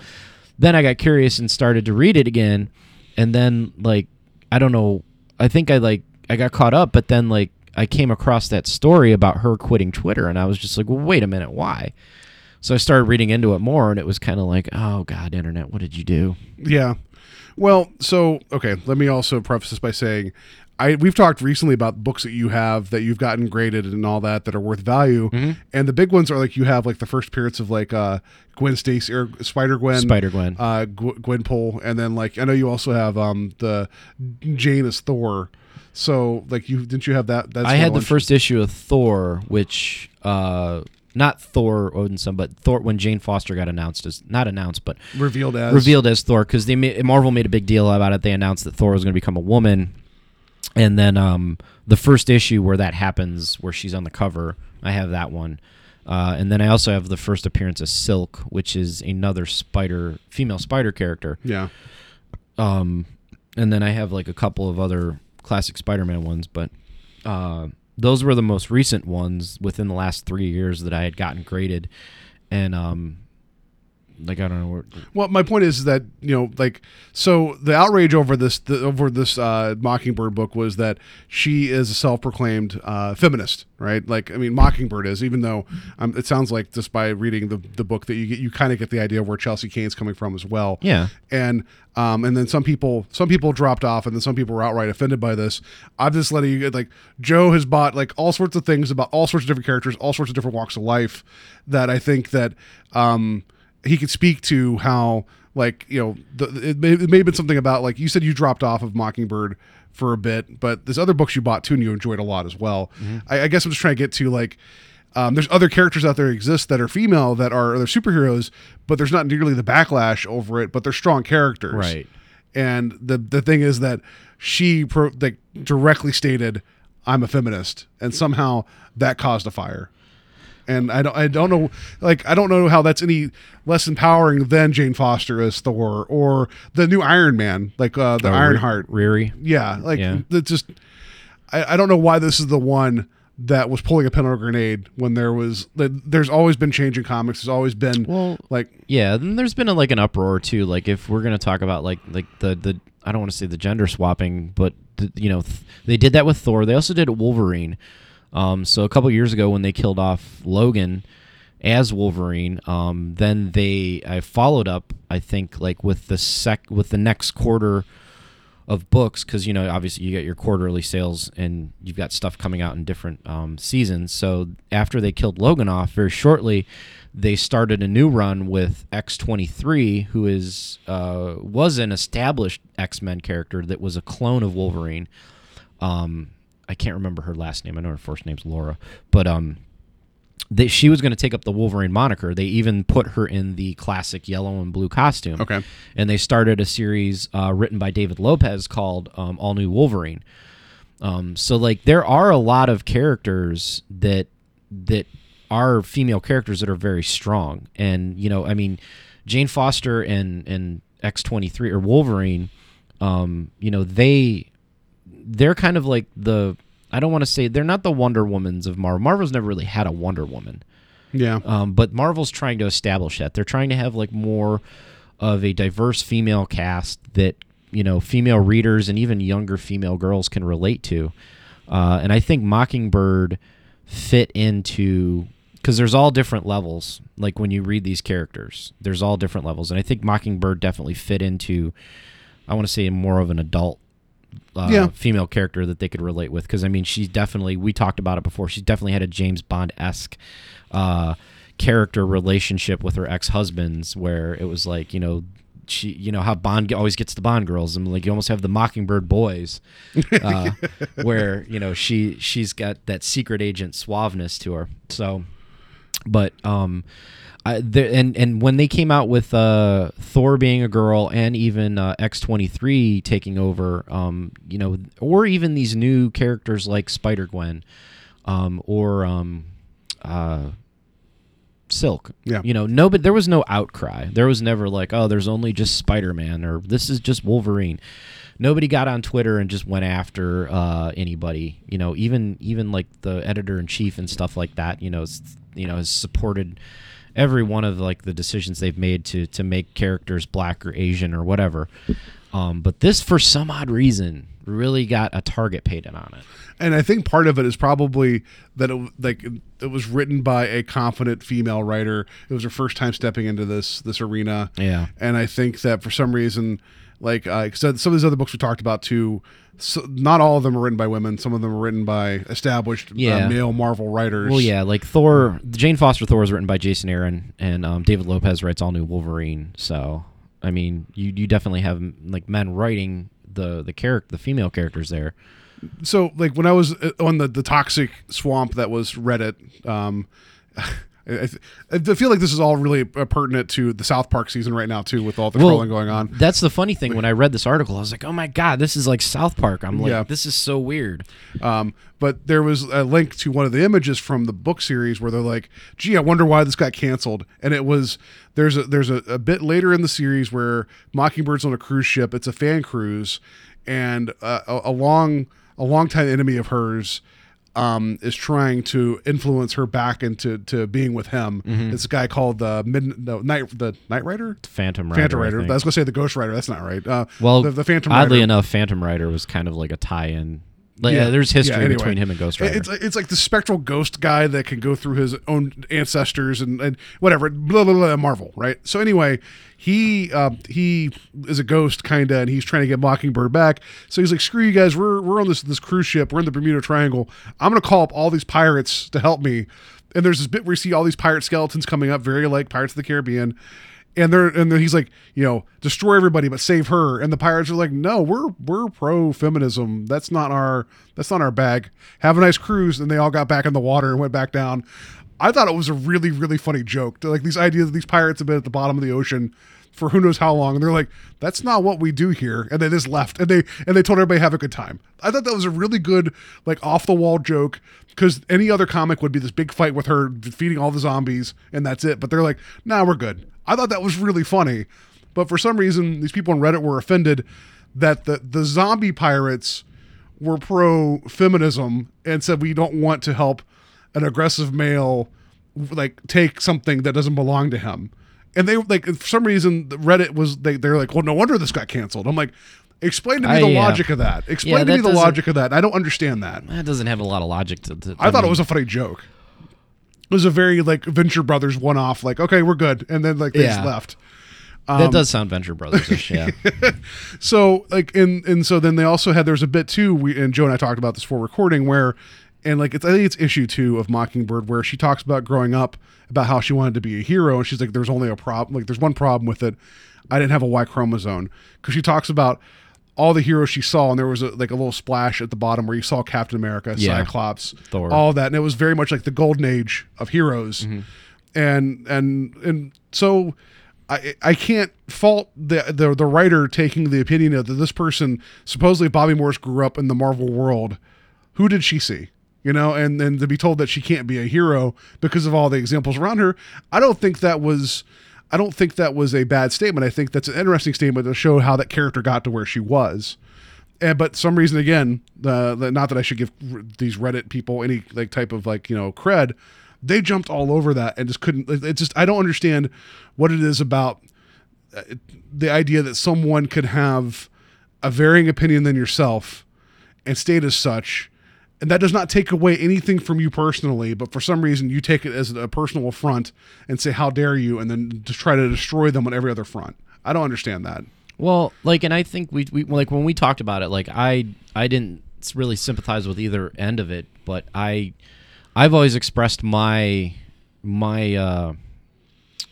then I got curious and started to read it again, and then like I don't know, I think I like I got caught up, but then like I came across that story about her quitting Twitter, and I was just like, well, wait a minute, why? So I started reading into it more, and it was kind of like, oh God, internet, what did you do? Yeah. Well, so okay, let me also preface this by saying I we've talked recently about books that you have that you've gotten graded and all that that are worth value. Mm-hmm. And the big ones are like you have like the first appearance of like uh Gwen Stacy or Spider Gwen, Spider Gwen. uh Gw- Gwenpool and then like I know you also have um the Jane as Thor. So like you didn't you have that that's I had the first issue of Thor, which uh, not Thor Odinson, but Thor when Jane Foster got announced as not announced, but revealed as revealed as Thor because they ma- Marvel made a big deal about it. They announced that Thor was going to become a woman, and then um, the first issue where that happens, where she's on the cover, I have that one, uh, and then I also have the first appearance of Silk, which is another spider, female spider character, Yeah. um, and then I have like a couple of other classic Spider-Man ones, but uh, those were the most recent ones within the last three years that I had gotten graded, and um, like I don't know where. Well, my point is that you know, like, so the outrage over this the, over this uh, Mockingbird book was that she is a self-proclaimed uh, feminist, right? Like, I mean, Mockingbird is, even though um, it sounds like just by reading the the book that you get, you kind of get the idea of where Chelsea Cain's coming from as well. Yeah. and um, and then some people some people dropped off, and then some people were outright offended by this. I'm just letting you get like Joe has bought like all sorts of things about all sorts of different characters, all sorts of different walks of life that I think that um he could speak to how like you know the, it, may, it may have been something about like you said you dropped off of mockingbird for a bit but there's other books you bought too and you enjoyed a lot as well. I, I guess i'm just trying to get to like um, there's other characters out there exist that are female that are they're superheroes but there's not nearly the backlash over it but they're strong characters. Right. and the the thing is that she pro, like directly stated i'm a feminist and somehow that caused a fire and I don't I don't know like I don't know how that's any less empowering than Jane Foster as Thor or the new Iron Man like uh, the Oh, Ironheart. Riri. Yeah, like Yeah. just I, I don't know why this is the one that was pulling a pin on a grenade when there was there's always been change in comics. There's always been Well, like Yeah, then there's been a, like an uproar too. Like if we're gonna talk about like like the the I don't want to say the gender swapping, but the, you know th- they did that with Thor. They also did Wolverine. Um, so a couple years ago when they killed off Logan as Wolverine, um, then they I followed up I think like with the sec with the next quarter of books because you know obviously you get your quarterly sales and you've got stuff coming out in different um, seasons. So after they killed logan off very shortly they started a new run with x23 who is uh, was an established x-men character that was a clone of wolverine. Um, i can't remember her last name i know her first name's laura but um, they, she was going to take up the Wolverine moniker. They even put her in the classic yellow and blue costume. Okay. And they started a series uh, written by David Lopez called um, All New Wolverine. Um, so like there are a lot of characters that that are female characters that are very strong, and you know, I mean, Jane Foster and and X twenty three or Wolverine, um, you know, they they're kind of like the I don't want to say they're not the Wonder Womans of Marvel. Marvel's never really had a Wonder Woman. yeah Um, but Marvel's trying to establish that. They're trying to have like more of a diverse female cast that you know female readers and even younger female girls can relate to. Uh, and I think Mockingbird fit into because there's all different levels. Like when you read these characters, there's all different levels, and I think Mockingbird definitely fit into. I want to say more of an adult. Uh, Yeah. female character that they could relate with because I mean she's definitely we talked about it before she's definitely had a James Bond esque uh, character relationship with her ex husbands where it was like you know she you know how Bond always gets the Bond girls and like you almost have the Mockingbird boys uh, where you know she she's got that secret agent suaveness to her so but um I, and and when they came out with uh, Thor being a girl and even uh, X twenty three taking over, um, you know, or even these new characters like Spider Gwen, um, or um, uh, Silk. Yeah. You know, no, but there was no outcry. There was never like, oh, there's only just Spider Man or this is just Wolverine. Nobody got on Twitter and just went after uh, anybody. You know, even even like the editor in chief and stuff like that. You know, you know, has supported every one of like the decisions they've made to to make characters black or Asian or whatever. Um, but this, for some odd reason, really got a target painted on it. and I think part of it is probably that it, like it was written by a confident female writer. It was her first time stepping into this this arena. Yeah. and I think that for some reason, like uh, 'cause some of these other books we talked about too, so not all of them are written by women. Some of them are written by established Yeah. uh, male Marvel writers. Well, yeah, like Thor, Jane Foster Thor is written by Jason Aaron, and um, David Lopez writes all new Wolverine. So, I mean, you you definitely have like men writing the the character, the female characters there. so like when I was uh, on the the toxic swamp that was Reddit, um, I, I th- I feel like this is all really pertinent to the South Park season right now too, with all the trolling going on. That's the funny thing. When I read this article, I was like, "Oh my god, this is like South Park." I'm like, Yeah. "This is so weird." Um, but there was a link to one of the images from the book series where they're like, "Gee, I wonder why this got canceled." And it was there's a there's a, a bit later in the series where Mockingbird's on a cruise ship. It's a fan cruise, and uh, a, a long a longtime enemy of hers. Um, is trying to influence her back into to being with him. It's a guy called the mid no, night the Night Rider, Phantom Rider. Phantom I Rider. I, think. was gonna say the Ghost Rider. That's not right. Uh, well, the, the Phantom oddly Rider. enough, Phantom Rider was kind of like a tie-in. Like, yeah, there's history yeah, anyway. between him and Ghost Rider. It's it's like the spectral ghost guy that can go through his own ancestors and, and whatever, blah blah blah. Marvel, right? So anyway, he uh, he is a ghost kind of, and he's trying to get Mockingbird back. So he's like, "Screw you guys, we're we're on this this cruise ship, we're in the Bermuda Triangle. I'm gonna call up all these pirates to help me." And there's this bit where you see all these pirate skeletons coming up, very like Pirates of the Caribbean and they're and he's like, you know, destroy everybody but save her. And the pirates are like, no, we're we're pro feminism. That's not our that's not our bag. Have a nice cruise. And they all got back in the water and went back down. I thought it was a really really funny joke. Like these ideas these pirates have been at the bottom of the ocean for who knows how long, and they're like, that's not what we do here. And they just left, and they and they told everybody have a good time. I thought that was a really good like off the wall joke because any other comic would be this big fight with her defeating all the zombies and that's it. But they're like, nah, we're good. I thought that was really funny. But for some reason, these people on Reddit were offended that the, the zombie pirates were pro feminism and said we don't want to help an aggressive male like take something that doesn't belong to him. And they like for some reason Reddit was they they're like, well, no wonder this got canceled. I'm like, explain to me I, the yeah. logic of that. Explain Yeah, to me the logic of that. I don't understand that. that doesn't have a lot of logic to. to I thought mean, it was a funny joke. It was a very like Venture Brothers one off, like, okay, we're good. And then like they just Yeah. left. that um, does sound Venture Brothers-ish, yeah. So like and and so then they also had there's a bit too we and Joe and I talked about this for recording where and like it's I think it's issue two of Mockingbird where she talks about growing up about how she wanted to be a hero and she's like there's only a problem like there's one problem with it I didn't have a Y chromosome because she talks about all the heroes she saw and there was a, like a little splash at the bottom where you saw Captain America, Yeah. Cyclops, Thor. all that and it was very much like the golden age of heroes mm-hmm. and and and so I I can't fault the, the the writer taking the opinion of that this person supposedly Bobbi Morse grew up in the Marvel world. Who did she see? You know, and then to be told that she can't be a hero because of all the examples around her, I don't think that was I don't think that was a bad statement. I think that's an interesting statement to show how that character got to where she was. And but some reason again, the not that I should give these Reddit people any like type of like you know cred, they jumped all over that and just couldn't. It it just I don't understand what it is about uh, the idea that someone could have a varying opinion than yourself and state as such, and that does not take away anything from you personally, but for some reason you take it as a personal affront and say how dare you, and then just try to destroy them on every other front. I don't understand that. Well, like, and I think we, we like when we talked about it, like I I didn't really sympathize with either end of it, but I I've always expressed my my uh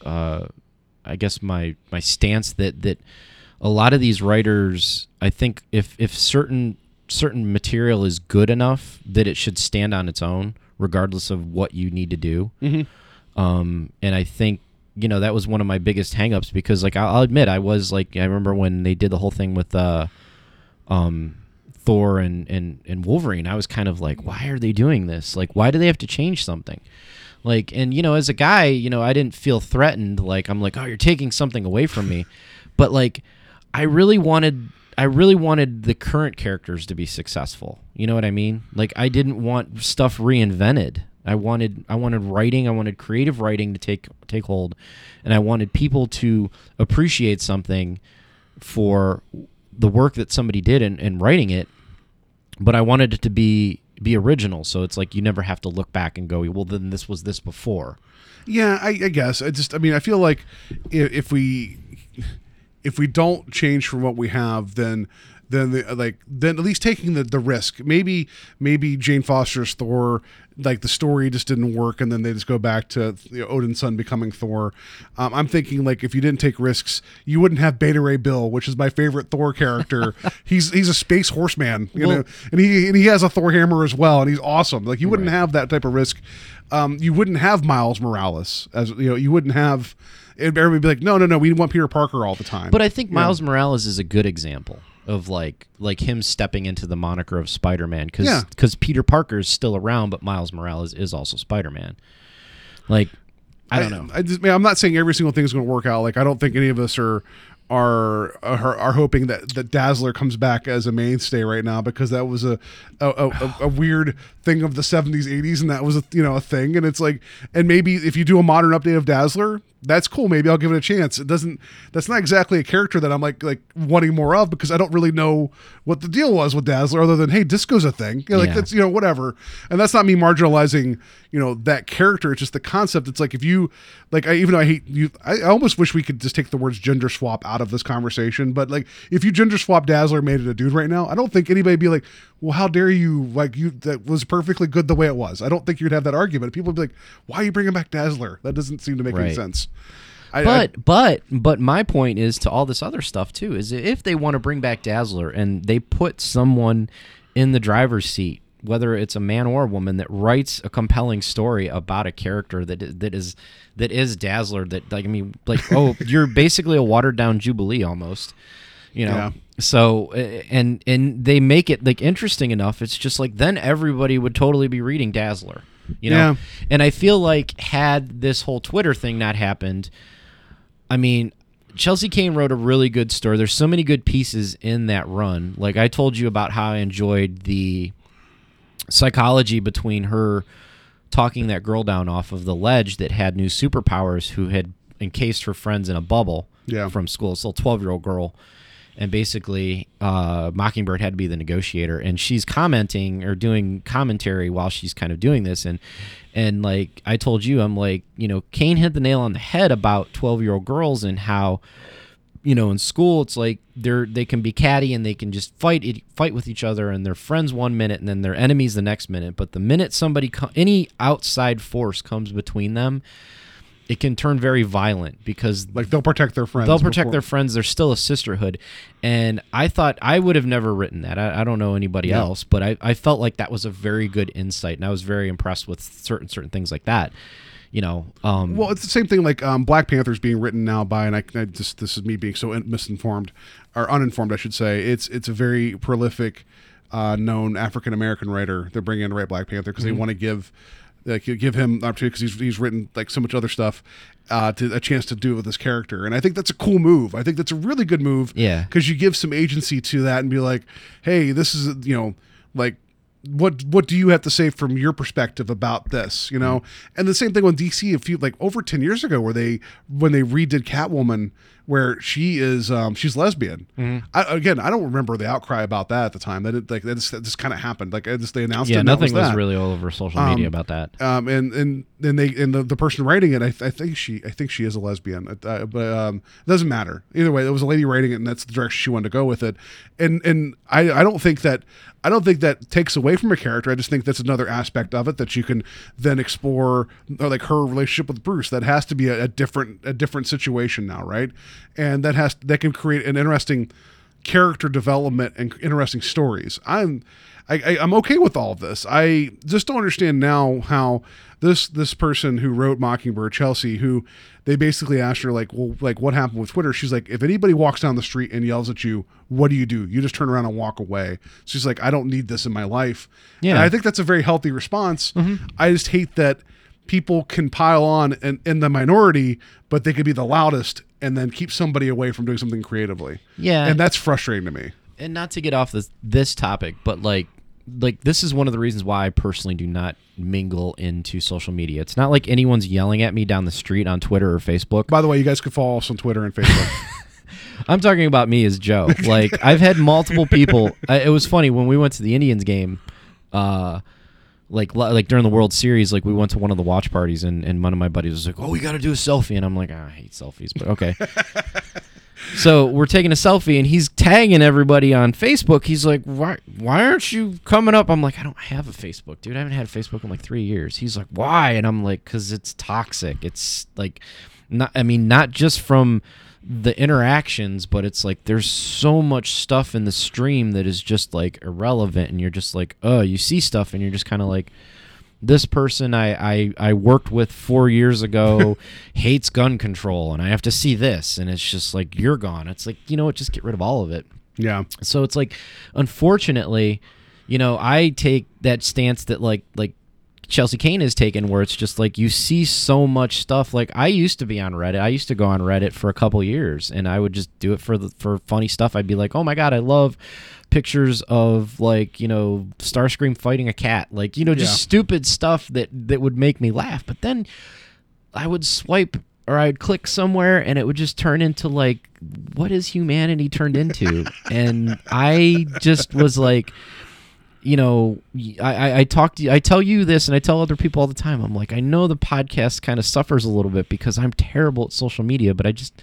uh I guess my my stance that that a lot of these writers, I think if if certain certain material is good enough that it should stand on its own, regardless of what you need to do. Um, and I think you know that was one of my biggest hangups because like I'll, I'll admit I was like I remember when they did the whole thing with uh, um, Thor and, and and Wolverine. I was kind of like, why are they doing this? Like, why do they have to change something? Like, and you know, as a guy, you know, I didn't feel threatened. Like, I'm like, oh, you're taking something away from me. But like, I really wanted, I really wanted the current characters to be successful. You know what I mean? Like, I didn't want stuff reinvented. I wanted, I wanted writing, I wanted creative writing to take take hold, and I wanted people to appreciate something for the work that somebody did in, in writing it but I wanted it to be be original. So it's like you never have to look back and go, well, then this was this before. Yeah, I, I guess. I just, I mean, I feel like if, if we if we don't change from what we have, then then the, like then at least taking the the risk. Maybe maybe Jane Foster's Thor, like the story just didn't work, and then they just go back to you know, Odin's son becoming Thor. Um, I'm thinking like if you didn't take risks, you wouldn't have Beta Ray Bill, which is my favorite Thor character. he's he's a space horseman, you Well- know, and he and he has a Thor hammer as well, and he's awesome. Like you wouldn't have that type of risk. Um, you wouldn't have Miles Morales as you know. You wouldn't have. Everybody would be like, no, no, no. We want Peter Parker all the time. But I think Miles Morales is a good example of like like him stepping into the moniker of Spider-Man because Yeah. Peter Parker is still around, but Miles Morales is also Spider-Man. Like I don't know. I just, man, I'm not saying every single thing is going to work out. Like I don't think any of us are are are, are hoping that that Dazzler comes back as a mainstay right now because that was a a, a, a- a weird thing of the 70s 80s and that was a you know a thing and it's like and maybe if you do a modern update of Dazzler that's cool maybe I'll give it a chance. It doesn't that's not exactly a character that I'm like like wanting more of because I don't really know what the deal was with Dazzler other than hey disco's a thing. You know, like Yeah. that's you know whatever. And that's not me marginalizing you know that character. It's just the concept. It's like if you like I even though I hate you I, I almost wish we could just take the words gender swap out of this conversation but like if you gender swap Dazzler and made it a dude right now I don't think anybody be like well how dare you like you that was perfectly good the way it was. I don't think you'd have that argument. People would be like why are you bringing back Dazzler? That doesn't seem to make any sense. I, I- But but but my point is to all this other stuff too is if they want to bring back Dazzler and they put someone in the driver's seat, whether it's a man or a woman that writes a compelling story about a character that that is that is Dazzler that like I mean like oh you're basically a watered down Jubilee almost, you know. Yeah. So and and they make it like interesting enough. It's just like then everybody would totally be reading Dazzler, you know. Yeah. And I feel like had this whole Twitter thing not happened, I mean, Chelsea Cain wrote a really good story. There's so many good pieces in that run. Like I told you about how I enjoyed the psychology between her talking that girl down off of the ledge that had new superpowers who had encased her friends in a bubble Yeah. from school. It's a little 12 year old girl. And basically, uh, Mockingbird had to be the negotiator, and she's commenting or doing commentary while she's kind of doing this. And and like I told you, I'm like, you know, Cain hit the nail on the head about 12 year old girls and how you know in school it's like they're they can be catty and they can just fight fight with each other and they're friends one minute and then they're enemies the next minute but the minute somebody any outside force comes between them it can turn very violent because like they'll protect their friends they'll protect before- their friends. They're still a sisterhood, and I thought I would have never written that. I, I don't know anybody Yeah. else, but I, I felt like that was a very good insight, and I was very impressed with certain certain things like that. You know, um, Well, it's the same thing like um, Black Panther's being written now by, and I, I just this is me being so misinformed or uninformed, I should say. It's it's a very prolific, uh, known African American writer. They're bringing in to write Black Panther because they want to give like give him the opportunity because he's he's written like so much other stuff, uh, to a chance to do it with this character, and I think that's a cool move. I think that's a really good move. Yeah. because you give some agency to that and be like, hey, this is you know like what what do you have to say from your perspective about this you know and the same thing with dc a few like over 10 years ago where they when they redid catwoman where she is um she's lesbian. I, again i don't remember the outcry about that at the time. That it like that just, just kind of happened. Like just they announced it Yeah, that nothing was, that. really all over social media about that. um and and then they and the, the person writing it I, th- I think she i think she is a lesbian. Uh, but um it doesn't matter. Either way It was a lady writing it and that's the direction she wanted to go with it. And and i i don't think that i don't think that takes away from a character. I just think that's another aspect of it that you can then explore or like her relationship with bruce. That has to be a, a different a different situation now right and that has that can create an interesting character development and interesting stories. I'm I, I'm okay with all of this. I just don't understand now how this this person who wrote Mockingbird, Chelsea, who they basically asked her like, well, like what happened with Twitter? She's like, if anybody walks down the street and yells at you, what do you do? You just turn around and walk away. She's like, I don't need this in my life. Yeah. and I think that's a very healthy response. Mm-hmm. I just hate that people can pile on in, in the minority, but they could be the loudest and then keep somebody away from doing something creatively. Yeah. and that's frustrating to me. and not to get off this this topic, but like like this is one of the reasons why I personally do not mingle into social media. It's not like anyone's yelling at me down the street on Twitter or Facebook. By the way, you guys could follow us on Twitter and Facebook. I'm talking about me as Joe. Like I've had multiple people. I, it was funny when we went to the Indians game, uh, like like during the World Series. Like we went to one of the watch parties, and, and one of my buddies was like, "Oh, we got to do a selfie," and I'm like, "Ah, "I hate selfies," but okay. so we're taking a selfie, and he's tagging everybody on Facebook. He's like, "Why why aren't you coming up?" I'm like, "I don't have a Facebook, dude. I haven't had a Facebook in like three years." He's like, "Why?" And I'm like, "Cause it's toxic. It's like." not I mean not just from the interactions, but it's like there's so much stuff in the stream that is just like irrelevant and you're just like, "Oh, you see stuff and you're just kind of like this person I, I I worked with 4 years ago hates gun control and I have to see this and it's just like you're gone. It's like, you know what, just get rid of all of it. yeah, So it's like, unfortunately, you know, I take that stance that like like Chelsea Cain has taken, where it's just like you see so much stuff. Like I used to be on Reddit. I used to go on Reddit for a couple years, and I would just do it for the for funny stuff. I'd be like, oh my god, I love pictures of like you know Starscream fighting a cat, like you know just Yeah. stupid stuff that that would make me laugh. But then I would swipe or I'd click somewhere and it would just turn into like what is humanity turned into? and I just was like you know, I, I, I talk to you, I tell you this and I tell other people all the time. I'm like, I know the podcast kind of suffers a little bit because I'm terrible at social media, but I just,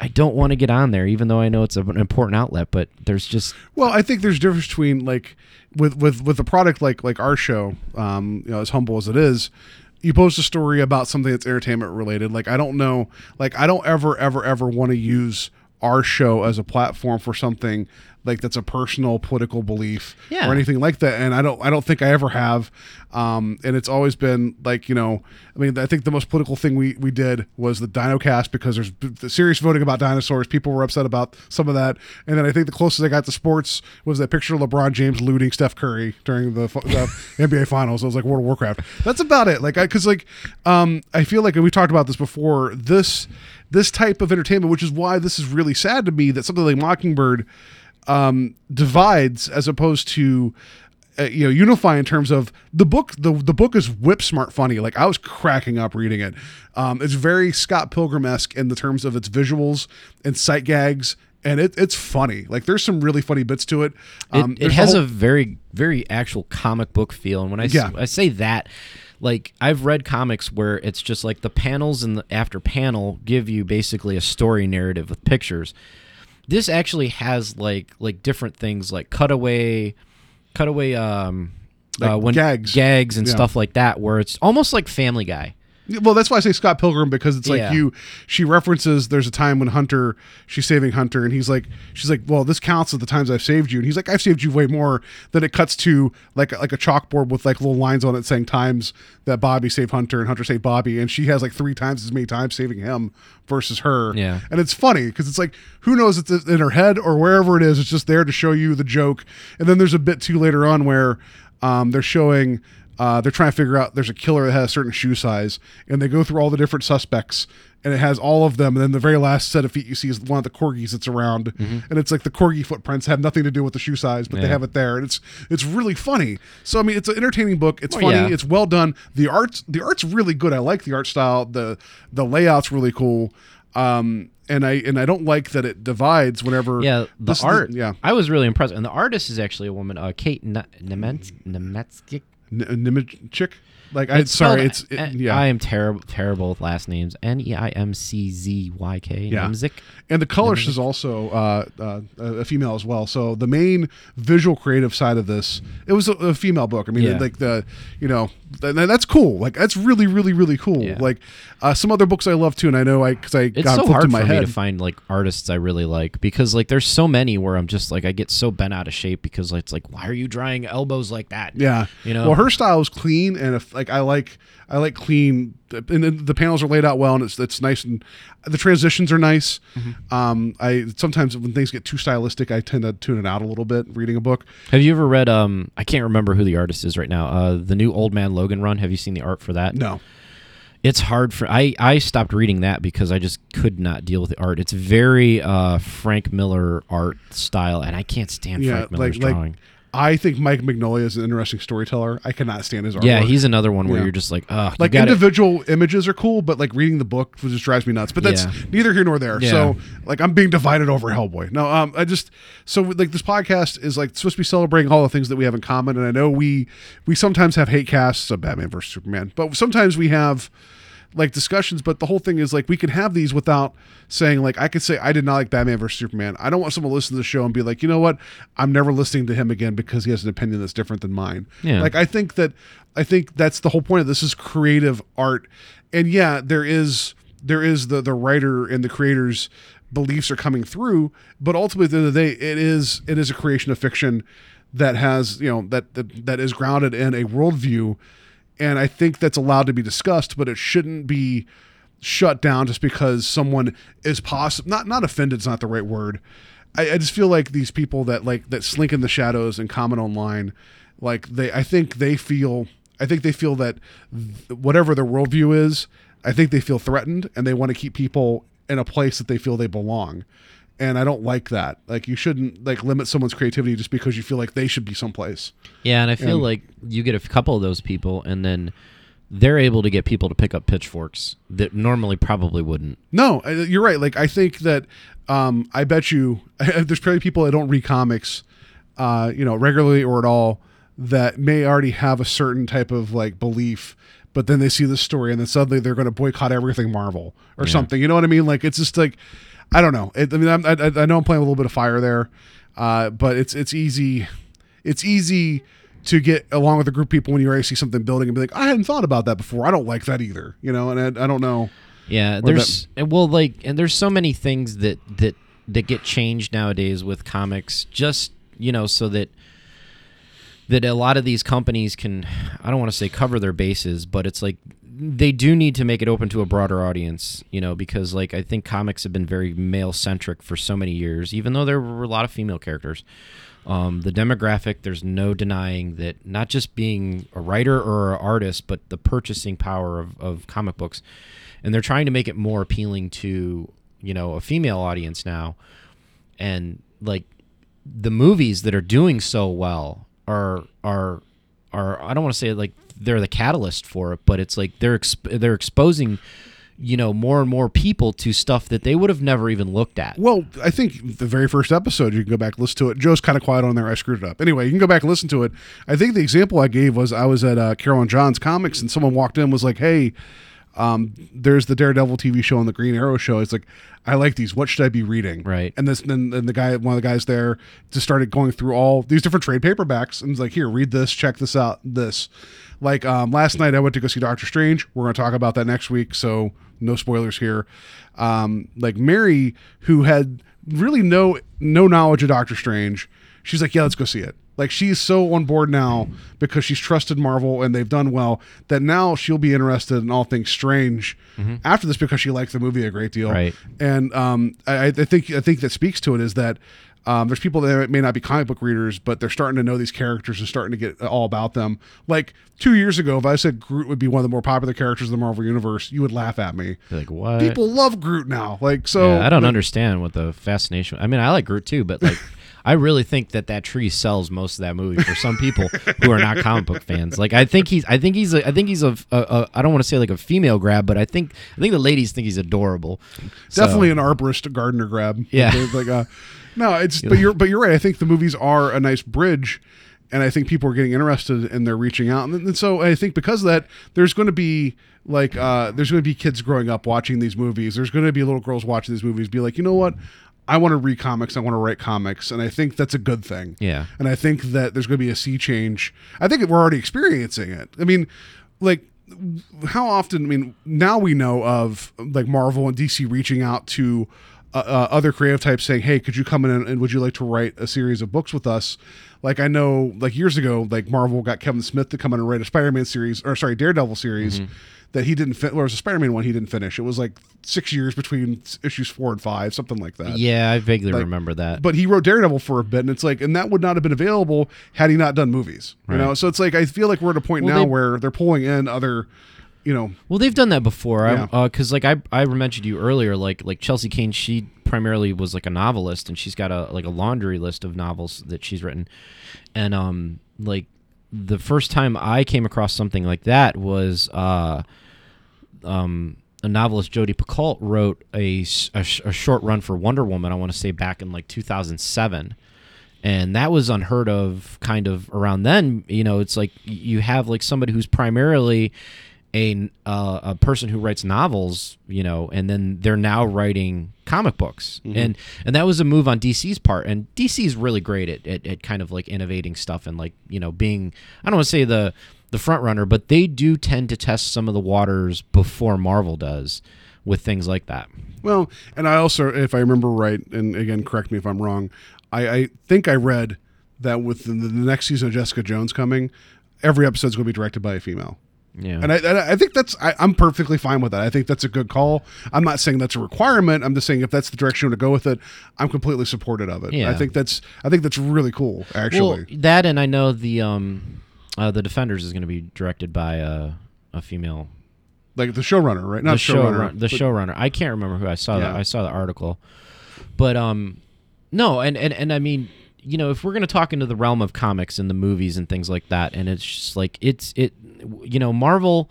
I don't want to get on there, even though I know it's an important outlet. But there's just, Well, I think there's a difference between like with with with a product like like our show, um, you know, as humble as it is, you post a story about something that's entertainment related. Like I don't know, like I don't ever ever ever want to use our show as a platform for something like that's a personal political belief Yeah. or anything like that. And i don't i don't think i ever have. Um and it's always been like you know i mean i think the most political thing we we did was the DinoCast because there's the serious voting about dinosaurs. People were upset about some of that. And then i think the closest i got to sports was that picture of lebron james looting steph curry during the, the nba finals. It was like world of warcraft. That's about it. Like i because like um i feel like we talked about this before this this type of entertainment which is why this is really sad to me that something like mockingbird um, divides as opposed to uh, you know unify in terms of the book the the book is whip smart funny like i was cracking up reading it um, it's very scott pilgrim-esque in the terms of its visuals and sight gags and it, it's funny like there's some really funny bits to it it, um, it there's has whole- a very, very actual comic book feel. And when I, Yeah. I say that, like I've read comics where it's just like the panels and the after panel give you basically a story narrative with pictures. This actually has like like different things like cutaway, cutaway um, Like uh, when gags. gags and Yeah. stuff like that, where it's almost like Family Guy. Well, that's why I say Scott Pilgrim because it's like Yeah. you. She references there's a time when Hunter, she's saving Hunter, and he's like, she's like, well, this counts as the times I've saved you, and he's like, I've saved you way more. Then it cuts to like like a chalkboard with like little lines on it saying times that Bobby saved Hunter and Hunter saved Bobby, and she has like three times as many times saving him versus her. Yeah. and it's funny because it's like who knows it's in her head or wherever it is. It's just there to show you the joke, and then there's a bit too later on where um, they're showing uh, they're trying to figure out there's a killer that has a certain shoe size, and they go through all the different suspects and it has all of them. And then the very last set of feet you see is one of the corgis that's around, and it's like the corgi footprints have nothing to do with the shoe size, but they Mm-hmm. Have it there, and it's it's really funny. So I mean, it's an entertaining book. It's Oh, funny. yeah. It's well done. The art's the art's really good. I like the art style. the The layout's really cool. Um, and I and I don't like that it divides whenever. Yeah, the art. yeah, I was really impressed, and the artist is actually a woman, uh, Kate Nemetsky. N- Nimchick. Like I sorry, it's it, yeah. I am terrible, terrible with last names. N e i m c z y k. Yeah. Nemzik. And the colorist is also uh, uh, a female as well. So the main visual creative side of this, it was a, a female book. I mean, Yeah. like the, you know, th- that's cool. Like that's really, really, really cool. Yeah. Like uh, some other books I love too, and I know I because I It's got so hard in my for me to find like artists I really like because like there's so many where I'm just like I get so bent out of shape because like, it's like why are you drawing elbows like that? Yeah, you know. Well, her style is clean, and if like I like, I like clean, and the panels are laid out well, and it's it's nice, and the transitions are nice. Mm-hmm. Um, I sometimes when things get too stylistic, I tend to tune it out a little bit reading a book. Have you ever read? Um, I can't remember who the artist is right now. Uh, the new Old Man Logan run. Have you seen the art for that? No, It's hard for I. I stopped reading that because I just could not deal with the art. It's very uh, Frank Miller art style, and I can't stand yeah, Frank Miller's like drawing. like I think Mike Mignola is an interesting storyteller. I cannot stand his art. yeah, he's another one where Yeah. you're just like, ugh. like individual images are cool, but like reading the book just drives me nuts. But that's Yeah. neither here nor there. Yeah. So like I'm being divided over Hellboy. No, um, I just so like this podcast is like supposed to be celebrating all the things that we have in common, and I know we we sometimes have hate casts of Batman versus Superman, but sometimes we have like discussions. But the whole thing is like we can have these without saying like I could say I did not like Batman versus Superman. I don't want someone to listen to the show and be like, you know what, I'm never listening to him again because he has an opinion that's different than mine. Yeah. Like I think that I think that's the whole point of this is creative art. And yeah, there is there is the the writer and the creator's beliefs are coming through, but ultimately at the end of the day, it is it is a creation of fiction that has, you know, that that, that is grounded in a worldview. And I think that's allowed to be discussed, but it shouldn't be shut down just because someone is possible not not offended is not the right word. I, I just feel like these people that like that slink in the shadows and comment online, like they I think they feel I think they feel that th- whatever their worldview is, I think they feel threatened and they want to keep people in a place that they feel they belong. And I don't like that. Like you shouldn't like limit someone's creativity just because you feel like they should be someplace. Yeah, and I feel And- like you get a couple of those people, and then they're able to get people to pick up pitchforks that normally probably wouldn't. No, you're right. Like I think that um, I bet you there's probably people that don't read comics, uh, you know, regularly or at all that may already have a certain type of like belief, but then they see this story and then suddenly they're going to boycott everything Marvel or something. You know what I mean? Like it's just like I don't know. It, I mean, I'm, I, I know I'm playing a little bit of fire there, uh, but it's it's easy. It's easy to get along with a group of people when you already see something building and be like, I hadn't thought about that before. I don't like that either. You know, and I, I don't know. Yeah, there's and well, like, and there's so many things that that that get changed nowadays with comics, just you know, so that that a lot of these companies can, I don't want to say cover their bases, but it's like they do need to make it open to a broader audience, you know, because like I think comics have been very male centric for so many years, even though there were a lot of female characters. Um, the demographic, there's no denying that not just being a writer or an artist, but the purchasing power of, of comic books. And they're trying to make it more appealing to, you know, a female audience now. And like the movies that are doing so well are are are I don't want to say like they're the catalyst for it, but it's like they're exp- they're exposing you know more and more people to stuff that they would have never even looked at. Well, I think the very first episode, you can go back and listen to it. Joe's kind of quiet on there. I screwed it up. Anyway, you can go back and listen to it. I think the example I gave was I was at uh, Carol and John's Comics, and someone walked in was like, "Hey, um, there's the Daredevil TV show and the Green Arrow show." It's like, I like these. What should I be reading? Right. And this, then and the guy, one of the guys there, just started going through all these different trade paperbacks and was like, "Here, read this. Check this out. This." Like um, last night, I went to go see Doctor Strange. We're going to talk about that next week, so no spoilers here. Um, like Mary, who had really no no knowledge of Doctor Strange, she's like, "Yeah, let's go see it." Like she's so on board now because she's trusted Marvel and they've done well that now she'll be interested in all things Strange after this because she liked the movie a great deal. Right. And um, I, I think I think that speaks to it is that Um, there's people that may not be comic book readers, but they're starting to know these characters and starting to get all about them. Like two years ago, if I said Groot would be one of the more popular characters in the Marvel universe, you would laugh at me. Like what? People love Groot now. Like so, Yeah, I don't like, understand what the fascination. I mean, I like Groot too, but like, I really think that that tree sells most of that movie for some people who are not comic book fans. Like, I think he's, I think he's, a, I think he's a, a, a I don't want to say like a female grab, but I think, I think the ladies think he's adorable. So- Definitely an arborist gardener grab. Yeah. Like, like uh, no, it's but you're but you're right. I think the movies are a nice bridge, and I think people are getting interested and they're reaching out, and, and so I think because of that, there's going to be like uh, there's going to be kids growing up watching these movies. There's going to be little girls watching these movies, be like, you know what. I want to read comics. I want to write comics, and I think that's a good thing. Yeah. and I think that there's going to be a sea change. I think we're already experiencing it. I mean, like how often? I mean, now we know of like Marvel and DC reaching out to uh, uh, other creative types saying, "Hey, could you come in and, and would you like to write a series of books with us?" Like I know, like years ago, like Marvel got Kevin Smith to come in and write a Spider-Man series, or sorry, Daredevil series that he didn't fit. Or it was a Spider-Man one he didn't finish. It was like six years between issues four and five, something like that. Yeah, I vaguely Like, remember that. But he wrote Daredevil for a bit, and it's like, and that would not have been available had he not done movies. You know, so it's like I feel like we're at a point Well, now they- where they're pulling in other, you know, Well, they've done that before. Yeah. Because like I I mentioned to you earlier, like like Chelsea Cain, she primarily was like a novelist, and she's got a like a laundry list of novels that she's written, and um like the first time I came across something like that was uh um a novelist Jodi Picoult wrote a, a a short run for Wonder Woman. I want to say back in like 2007 and that was unheard of kind of around then you know it's like you have like somebody who's primarily a uh, a person who writes novels you know and then they're now writing comic books. And and that was a move on DC's part. And DC is really great at, at, at kind of like innovating stuff and like you know being I don't want to say the the front runner but they do tend to test some of the waters before Marvel does with things like that. Well, and I also, if I remember right, and again, correct me if I'm wrong, I, I think I read that with the, the next season of Jessica Jones coming, every episode's going to be directed by a female. Yeah And I, and I think that's, I, I'm perfectly fine with that. I think that's a good call. I'm not saying that's a requirement. I'm just saying if that's the direction you want to go with it, I'm completely supportive of it. Yeah. I think that's, I think that's really cool, actually. Well, that and I know the um, uh, the Defenders is going to be directed by a a female. like the showrunner, right? Not the show showrunner. run, the showrunner. I can't remember who I saw. Yeah. that I saw the article, but um, no, and and and I mean, you know, if we're going to talk into the realm of comics and the movies and things like that, and it's just like it's it, you know, Marvel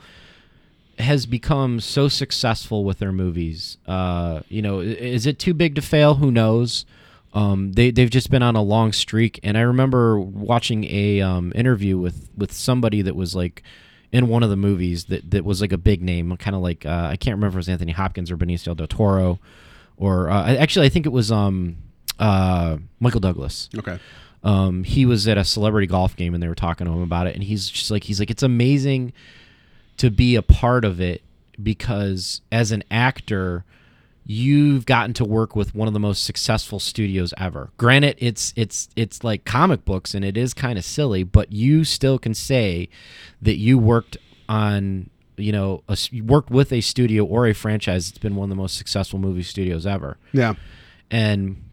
has become so successful with their movies. Uh, you know, is it too big to fail? Who knows? Um, they they've just been on a long streak, and I remember watching a um, interview with with somebody that was like in one of the movies that that was like a big name, kind of like uh, I can't remember if it was Anthony Hopkins or Benicio del Toro, or uh, actually I think it was um, uh, Michael Douglas Okay. Um, he was at a celebrity golf game and they were talking to him about it. And he's just like he's like it's amazing to be a part of it because as an actor you've gotten to work with one of the most successful studios ever. Granted it's it's it's like comic books and it is kind of silly but you still can say that you worked on you know a, worked with a studio or a franchise that's been one of the most successful movie studios ever. Yeah. and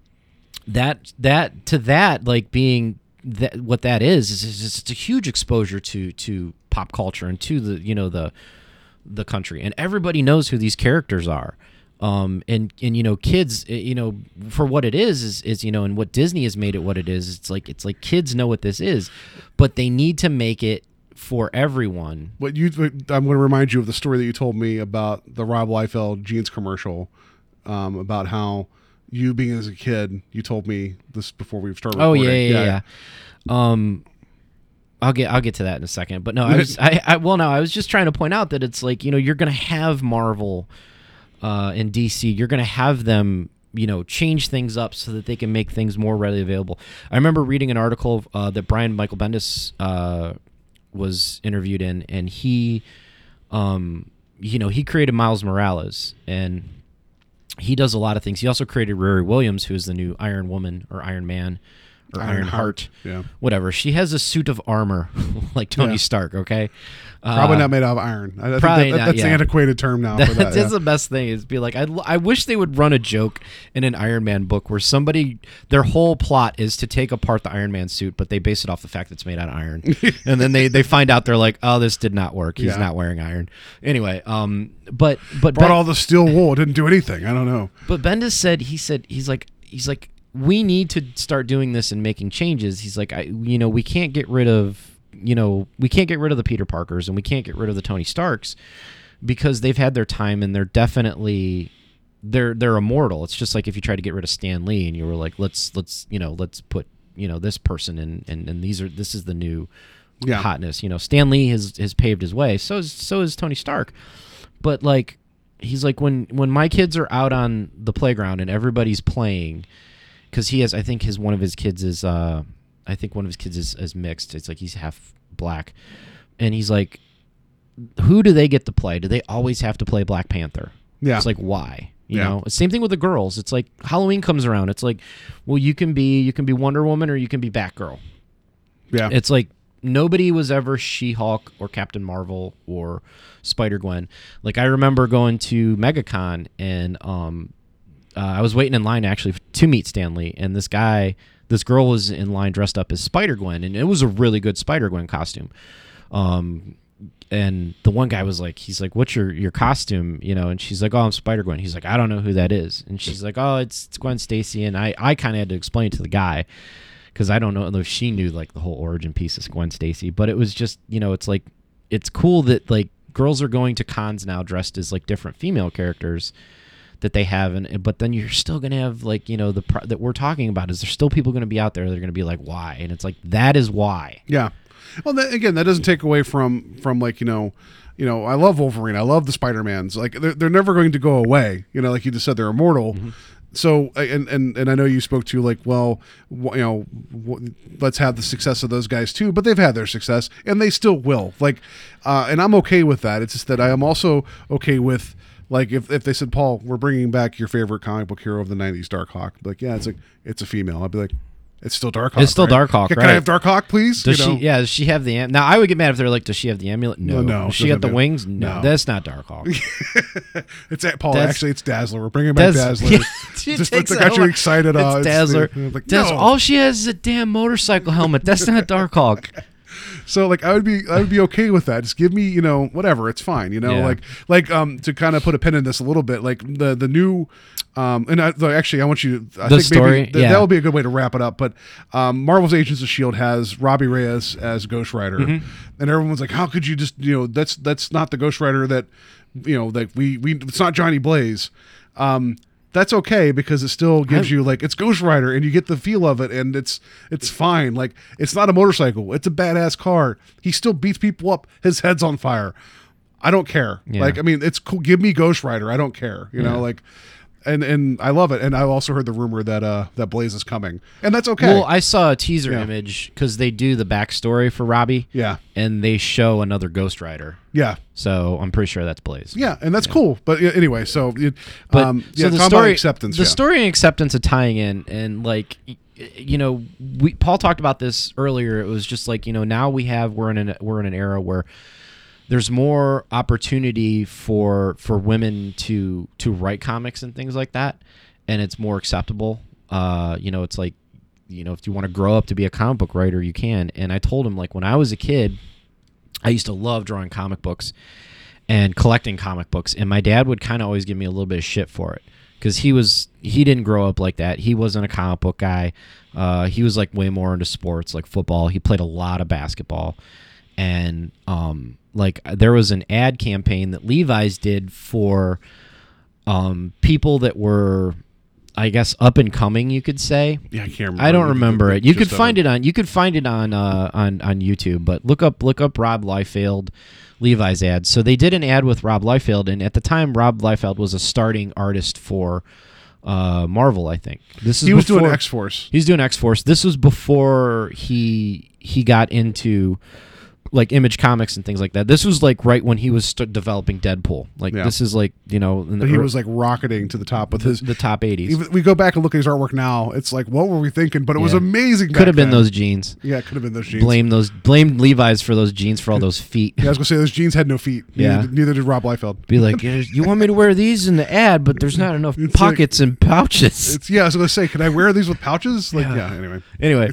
that that to that like being that what that is is, is it's a huge exposure to to pop culture and to the you know the the country. And everybody knows who these characters are. Um and and you know kids eh, you know for what it is is is you know and what disney has made it what it is it's like it's like kids know what this is but they need to make it for everyone. What you, I'm going to remind you of the story that you told me about the Rob Liefeld jeans commercial, um, about how you being as a kid, you told me this before we started. Oh yeah, recording. yeah, yeah, yeah. Um, I'll get I'll get to that in a second. But no, I was I, I well no, I was just trying to point out that it's like you know you're gonna have Marvel, uh, and DC. You're gonna have them you know change things up so that they can make things more readily available. I remember reading an article uh, that Brian Michael Bendis uh, was interviewed in, and he, um, you know, he created Miles Morales and he does a lot of things. He also created Riri Williams, who is the new Iron Woman or Iron Man or Iron Iron, Heart, yeah. Whatever. She has a suit of armor like Tony Yeah. Stark. Okay. Probably Uh, not made out of iron. I, probably that, not, that's yeah. antiquated term now for that. That's yeah. the best thing is be like I, I wish they would run a joke in an Iron Man book where somebody their whole plot is to take apart the Iron Man suit but they base it off the fact that it's made out of iron and then they they find out they're like oh this did not work he's not wearing iron anyway um but but Brought Ben- all the steel wool. Didn't do anything. I don't know. but Bendis said he said he's like he's like we need to start doing this and making changes. He's like I you know we can't get rid of you know we can't get rid of the Peter Parkers and we can't get rid of the Tony Starks because they've had their time and they're definitely they're they're immortal. It's just like if you try to get rid of Stan Lee and you were like let's let's you know let's put you know this person in and and these are this is the new Yeah. hotness. You know Stan Lee has has paved his way. So is so is Tony Stark but like he's like when when my kids are out on the playground and everybody's playing because he has i think his one of his kids is uh i think one of his kids is, is mixed. It's like he's half black. And he's like who do they get to play? Do they always have to play black panther? Yeah. it's like why? You Yeah. know? Same thing with the girls. It's like halloween comes around. It's like well you can be you can be wonder woman or you can be batgirl. Yeah. it's like nobody was ever She-Hulk or Captain Marvel or Spider-Gwen. Like I remember going to MegaCon and um uh, I was waiting in line actually to meet Stan Lee and this guy this girl was in line dressed up as Spider-Gwen and it was a really good Spider-Gwen costume. Um and the one guy was like he's like what's your your costume? You know and she's like oh i'm spider-gwen he's like i don't know who that is. And she's like oh it's, it's gwen stacy. And i i kind of had to explain to the guy because I don't know if she knew like the whole origin piece of Gwen Stacy, but it was just you know it's like it's cool that like girls are going to cons now dressed as like different female characters that they have, and but then you're still gonna have like you know the pro- that we're talking about is there's still people gonna be out there that are gonna be like why, and it's like that is why. Yeah. Well, that, again, that doesn't take away from from like you know, you know, I love Wolverine. I love the Spider Mans. Like they're, they're never going to go away. You know, like you just said, they're immortal. So and and and I know you spoke to like, well, you know, let's have the success of those guys too. But they've had their success, and they still will. Like, uh, and I'm okay with that. It's just that I am also okay with. Like if, if they said Paul, we're bringing back your favorite comic book hero of the '90s, Darkhawk. I'd like, yeah, it's like it's a female. I'd be like, it's still Darkhawk. It's still right? Darkhawk, Can I right. have Darkhawk, please? Does You know? she? Yeah, does she have the am- now? I would get mad if they're like, does she have the amulet? No, No, no, Does she got the wings? No, no. that's not Darkhawk. It's at Paul. That's- actually, it's Dazzler. We're bringing back Dazzler. She Just takes that got you excited. It's uh, Dazzler. like, no. All she has is a damn motorcycle helmet. That's not Darkhawk. So like I would be I would be okay with that. Just give me you know whatever. It's fine. You know Yeah. like like um to kind of put a pin in this a little bit. Like the the new. Um, and I, though, actually, I want you. I The think story, maybe th- yeah. that will be a good way to wrap it up. But um, Marvel's Agents of Shield has Robbie Reyes as Ghost Rider, Mm-hmm. and everyone's like, "How could you just you know that's that's not the Ghost Rider that you know that we we it's not Johnny Blaze." Um, that's okay because it still gives you like it's Ghost Rider and you get the feel of it and it's it's fine. Like it's not a motorcycle, it's a badass car. He still beats people up. His head's on fire. I don't care. Yeah. Like I mean, it's cool. Give me Ghost Rider. I don't care. You know, like and and I love it. And I also heard the rumor that uh that Blaze is coming, and that's okay. Well, I saw a teaser Yeah. image because they do the backstory for Robbie. Yeah. and they show another Ghost Rider. yeah. So I'm pretty sure that's Blaze. Yeah, and that's cool. But yeah, anyway, so it, But um, so yeah, the story, acceptance. the yeah. story and acceptance of tying in, and like, you know, we Paul talked about this earlier. It was just like you know now we have we're in an we're in an era where there's more opportunity for for women to to write comics and things like that, and it's more acceptable. Uh, you know, it's like you know if you want to grow up to be a comic book writer, you can. And I told him like when I was a kid, I used to love drawing comic books and collecting comic books and my dad would kind of always give me a little bit of shit for it because he was he didn't grow up like that he wasn't a comic book guy uh, he was like way more into sports like football he played a lot of basketball and um like there was an ad campaign that levi's did for um people that were i guess up and coming you could say yeah, I can't remember. I don't remember it. You could find it on you could find it on uh, on on YouTube, but look up look up Rob Liefeld Levi's ad. So they did an ad with Rob Liefeld, and at the time Rob Liefeld was a starting artist for uh, Marvel. I think this is He was doing X Force. He's doing X Force. This was before he he got into like Image Comics and things like that. This was like right when he was st- developing Deadpool. Like Yeah. this is like you know in the But he was like rocketing to the top with his. the top eighties. Even, we go back and look at his artwork now. It's like, what were we thinking? But it was Yeah. amazing. Could back have been then. those jeans. Yeah, it could have been those jeans. Blame those. Blame Levi's for those jeans for all those feet. Yeah, I was gonna say those jeans had no feet. Yeah. Neither, neither did Rob Liefeld. Be like, "Yeah, you want me to wear these in the ad, but there's not enough pockets and pouches. It's yeah. I was gonna say, can I wear these with pouches? Like, yeah. anyway, Anyway,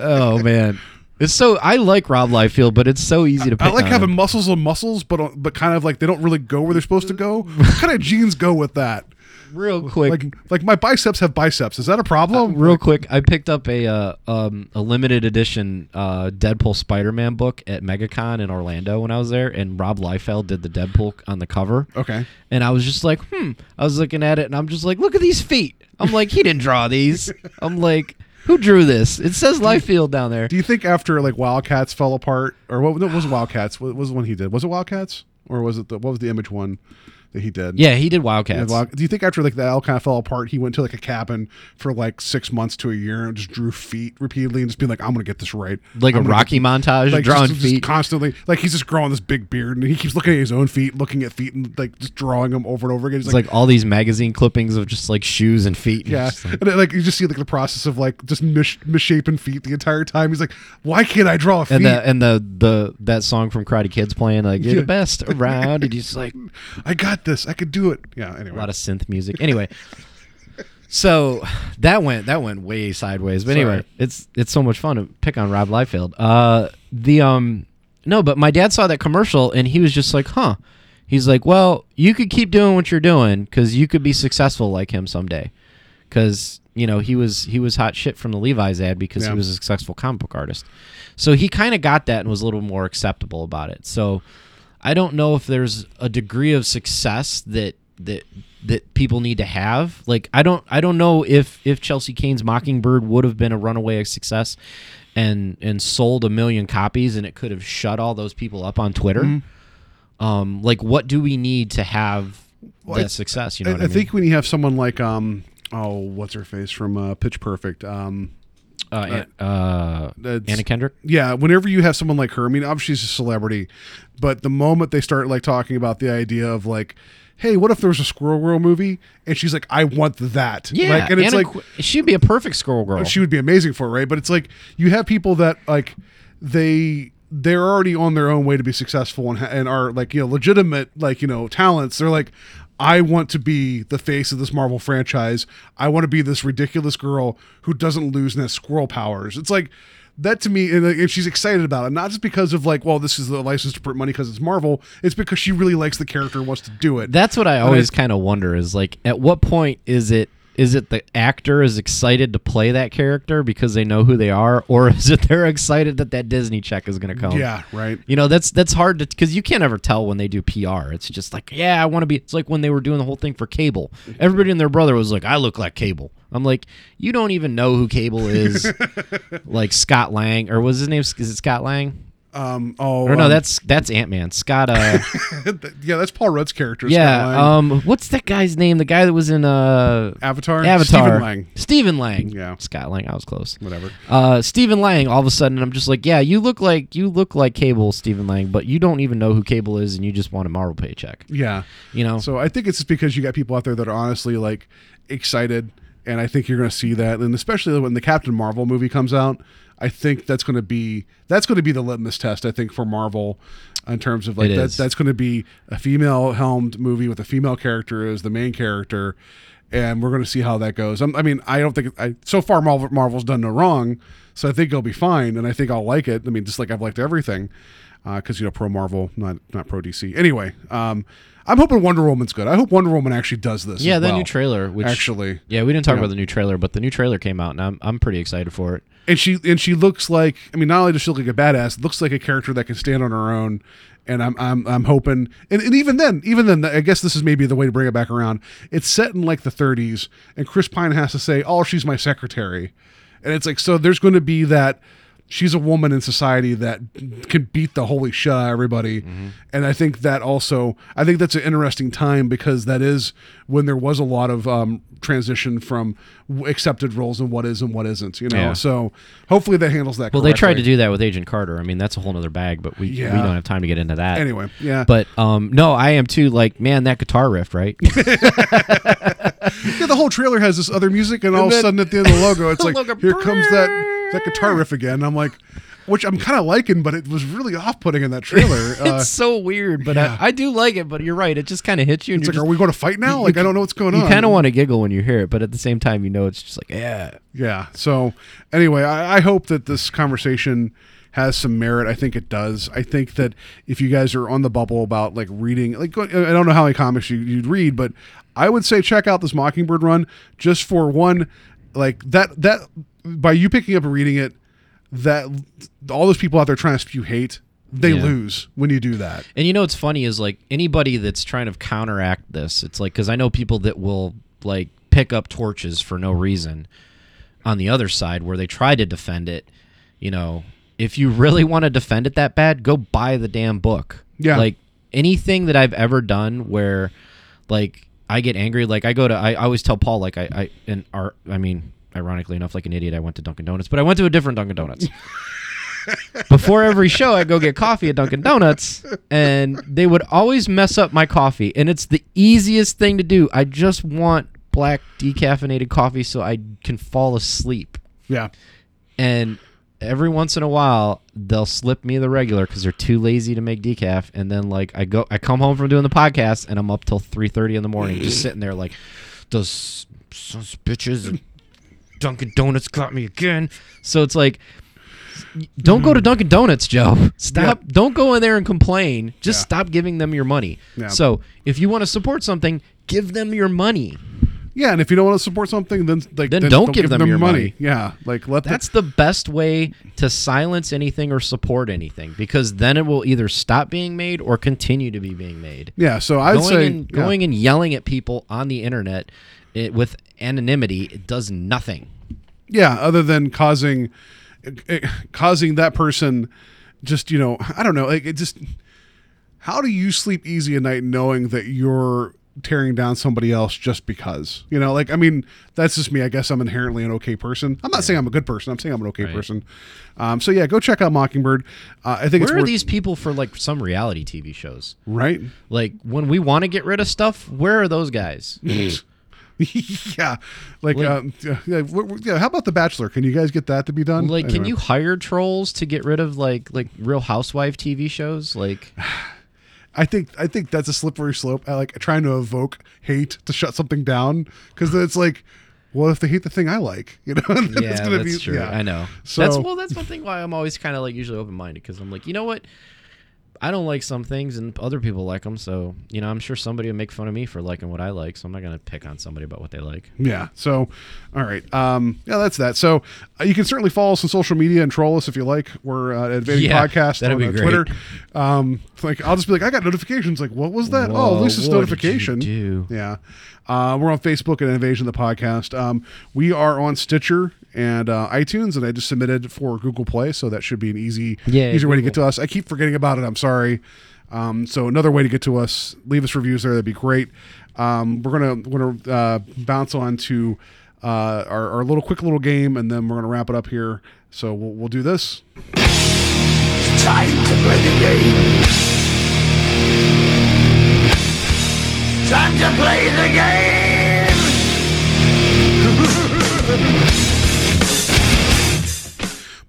oh man, it's so I like Rob Liefeld, but it's so easy to. Pick I like having him. muscles on muscles, but uh, but kind of like they don't really go where they're supposed to go. what kind of jeans go with that? real quick. Like like my biceps have biceps. Is that a problem? Real quick, I picked up a uh, um, a limited edition uh, Deadpool Spider-Man book at MegaCon in Orlando when I was there, and Rob Liefeld did the Deadpool on the cover. Okay. And I was just like, hmm. I was looking at it, and I'm just like, look at these feet. I'm like, he didn't draw these. I'm like, who drew this? It says Liefeld down there. Do you think after like Wildcats fell apart, or what? No, it was Wildcats. What was the one he did? Was it Wildcats, or was it the what was the image one that he did? Yeah, he did Wildcats. Wild- do you think after like that all kind of fell apart, he went to like a cabin for like six months to a year and just drew feet repeatedly and just being like, I'm gonna get this right. like a I'm gonna Rocky montage, like drawing just, just feet. constantly. Like he's just growing this big beard and he keeps looking at his own feet, looking at feet and like just drawing them over and over again. He's it's like, all these magazine clippings of just like shoes and feet. Yeah, like- and then, like you just see like the process of like just mis- misshapen feet the entire time. He's like, "Why can't I draw a feet?" and the and the the that song from Karate Kids playing like you're Yeah. the best around, and he's like I got this. I could do it. Yeah. Anyway, a lot of synth music. Anyway, so that went that went way sideways. But anyway, Sorry. it's it's so much fun to pick on Rob Liefeld. Uh, the um, no, but my dad saw that commercial and he was just like, huh. He's like, well, you could keep doing what you're doing because you could be successful like him someday. Because you know he was he was hot shit from the Levi's ad because Yeah. he was a successful comic book artist. So he kind of got that and was a little more acceptable about it. So I don't know if there's a degree of success that that that people need to have. Like I don't I don't know if if Chelsea Cain's Mockingbird would have been a runaway success and and sold a million copies and it could have shut all those people up on Twitter. Mm-hmm. Um like what do we need to have Well, that I- success, you know I, I, I mean? think when you have someone like um oh what's her face from uh, Pitch Perfect um uh, An- uh, Anna Kendrick? yeah whenever you have someone like her I mean obviously she's a celebrity but the moment they start like talking about the idea of like hey what if there was a Squirrel Girl movie and she's like I want that Yeah, like and it's Anna like she'd be a perfect squirrel girl. she would be amazing for it, right? But it's like you have people that like they they're already on their own way to be successful and, and are like you know legitimate like you know talents. They're like, I want to be the face of this Marvel franchise. I want to be this ridiculous girl who doesn't lose and has squirrel powers. It's like that to me, and, and she's excited about it, not just because of like, well, this is the license to print money because it's Marvel. It's because she really likes the character and wants to do it. That's what I always kind of wonder is like at what point is it is it the actor is excited to play that character because they know who they are or is it they're excited that that Disney check is going to come? yeah, right. You know, that's that's hard to cuz you can't ever tell when they do PR. It's just like, yeah, I want to be it's like when they were doing the whole thing for Cable. Everybody and their brother was like, I look like Cable. I'm like, you don't even know who Cable is. like Scott Lang or was his name is it Scott Lang? Um, oh, Or no, um, that's that's Ant-Man. Scott uh yeah, that's Paul Rudd's character. Yeah, um what's that guy's name? The guy that was in uh Avatar. Avatar. Stephen Lang. Stephen Lang. Yeah. Scott Lang, I was close. Whatever. Uh Stephen Lang, all of a sudden I'm just like, yeah, you look like you look like Cable, Stephen Lang, but you don't even know who Cable is and you just want a Marvel paycheck. Yeah. You know? So I think it's just because you got people out there that are honestly like excited, and I think you're going to see that, and especially when the Captain Marvel movie comes out, I think that's going to be that's going to be the litmus test. I think for Marvel, in terms of like that, is. going to be a female helmed movie with a female character as the main character, and we're going to see how that goes. I'm, I mean, I don't think I so far Marvel Marvel's done no wrong, so I think it'll be fine, and I think I'll like it. I mean, just like I've liked everything because you know pro Marvel, not not pro DC. Anyway, um, I'm hoping Wonder Woman's good. I hope Wonder Woman actually does this. yeah, the well, new trailer, which actually, Yeah, we didn't talk about the new trailer, but the new trailer came out and I'm I'm pretty excited for it. And she and she looks like I mean, not only does she look like a badass, looks like a character that can stand on her own. And I'm I'm I'm hoping, and, and even then, even then, I guess this is maybe the way to bring it back around. It's set in like the 30s, and Chris Pine has to say, "Oh, she's my secretary," and it's like so. There's going to be that she's a woman in society that can beat the holy shit out of everybody. And I think that also, I think that's an interesting time because that is when there was a lot of um, transition from accepted roles and what is and what isn't, you know? Yeah. So hopefully that handles that Well, they tried to do that with Agent Carter. I mean, that's a whole other bag, but we Yeah. we don't have time to get into that. Anyway, yeah. But um, no, I am too. Like, man, that guitar riff, right? Yeah, the whole trailer has this other music, and, all of a sudden at the end of the logo, it's like, Logo, here comes that that guitar riff again. I'm like, which I'm kind of liking, but it was really off putting in that trailer. Uh, it's so weird, but yeah. I, I do like it. But you're right; it just kind of hits you. And it's like, just, are we going to fight now? Like, I don't know what's going you on. You kind of want to giggle when you hear it, but at the same time, you know it's just like, yeah, Yeah. So anyway, I, I hope that this conversation has some merit. I think it does. I think that if you guys are on the bubble about like reading, like I don't know how many comics you, you'd read, but I would say check out this Mockingbird run just for one, like that that by you picking up and reading it, that all those people out there trying to spew hate, they Yeah. lose when you do that. And you know what's funny is like anybody that's trying to counteract this, it's like because I know people that will like pick up torches for no reason on the other side where they try to defend it. You know, if you really want to defend it that bad, go buy the damn book. Yeah. Like anything that I've ever done where like I get angry, like I go to, I, I always tell Paul, like I, I, and our, I mean, ironically enough, like an idiot, I went to Dunkin' Donuts, but I went to a different Dunkin' Donuts. before every show i go get coffee at dunkin' donuts and they would always mess up my coffee and it's the easiest thing to do i just want black decaffeinated coffee so i can fall asleep Yeah. and every once in a while they'll slip me the regular because they're too lazy to make decaf and then like i go i come home from doing the podcast and i'm up till 3.30 in the morning just sitting there like those of bitches dunkin' donuts got me again so it's like don't go to mm-hmm. Dunkin' Donuts, Joe. Stop. Don't go in there and complain. Just Yeah. stop giving them your money. Yeah. So if you want to support something, give them your money. Yeah, and if you don't want to support something, then like Then don't give them your money. Yeah, like let That's the best way to silence anything or support anything because then it will either stop being made or continue to be being made. the, yeah. So I'd going say and yeah. going and yelling at people on the internet it, with anonymity it does nothing. yeah other than causing causing that person just you know i don't know like it just how do you sleep easy at night knowing that you're tearing down somebody else just because you know like i mean that's just me i guess i'm inherently an okay person i'm not saying i'm a good person i'm saying i'm an okay Right. person um, so yeah go check out mockingbird uh, i think it's Where are worth, these people for like some reality TV shows? right Like when we want to get rid of stuff, where are those guys? yeah like, Like- um, yeah, yeah, wh- wh- yeah how about the bachelor can you guys get that to be done Like, can you hire trolls to get rid of like like Real Housewife TV shows? Like, I think I think that's a slippery slope. I like trying to evoke hate to shut something down because it's like, well, if they hate the thing I like, you know, yeah, that's be- true. yeah. I know. So that's well, that's one thing why I'm always kind of like usually open minded because I'm like, you know what, I don't like some things and other people like them, so you know, I'm sure somebody will make fun of me for liking what I like, so I'm not gonna pick on somebody about what they like. Yeah. So, all right. Um, yeah, that's that. So uh, you can certainly follow us on social media and troll us if you like. We're uh, at Invading Yeah, Podcast that'd on be uh, great. Twitter. Um, like I'll just be like, I got notifications. Like, what was that? oh, Whoa, Lisa's what did notification. Yeah. Uh, we're on Facebook at Invasion the Podcast. Um, we are on Stitcher and uh, iTunes, and I just submitted for Google Play, so that should be an easy, Yeah, easier way to get to us. I keep forgetting about it. I'm sorry. Um, so another way to get to us, leave us reviews there. That'd be great. Um, we're gonna we're gonna uh, bounce on to uh, our, our little quick little game, and then we're gonna wrap it up here. So we'll, we'll do this. Time to play the game. Time to play the game.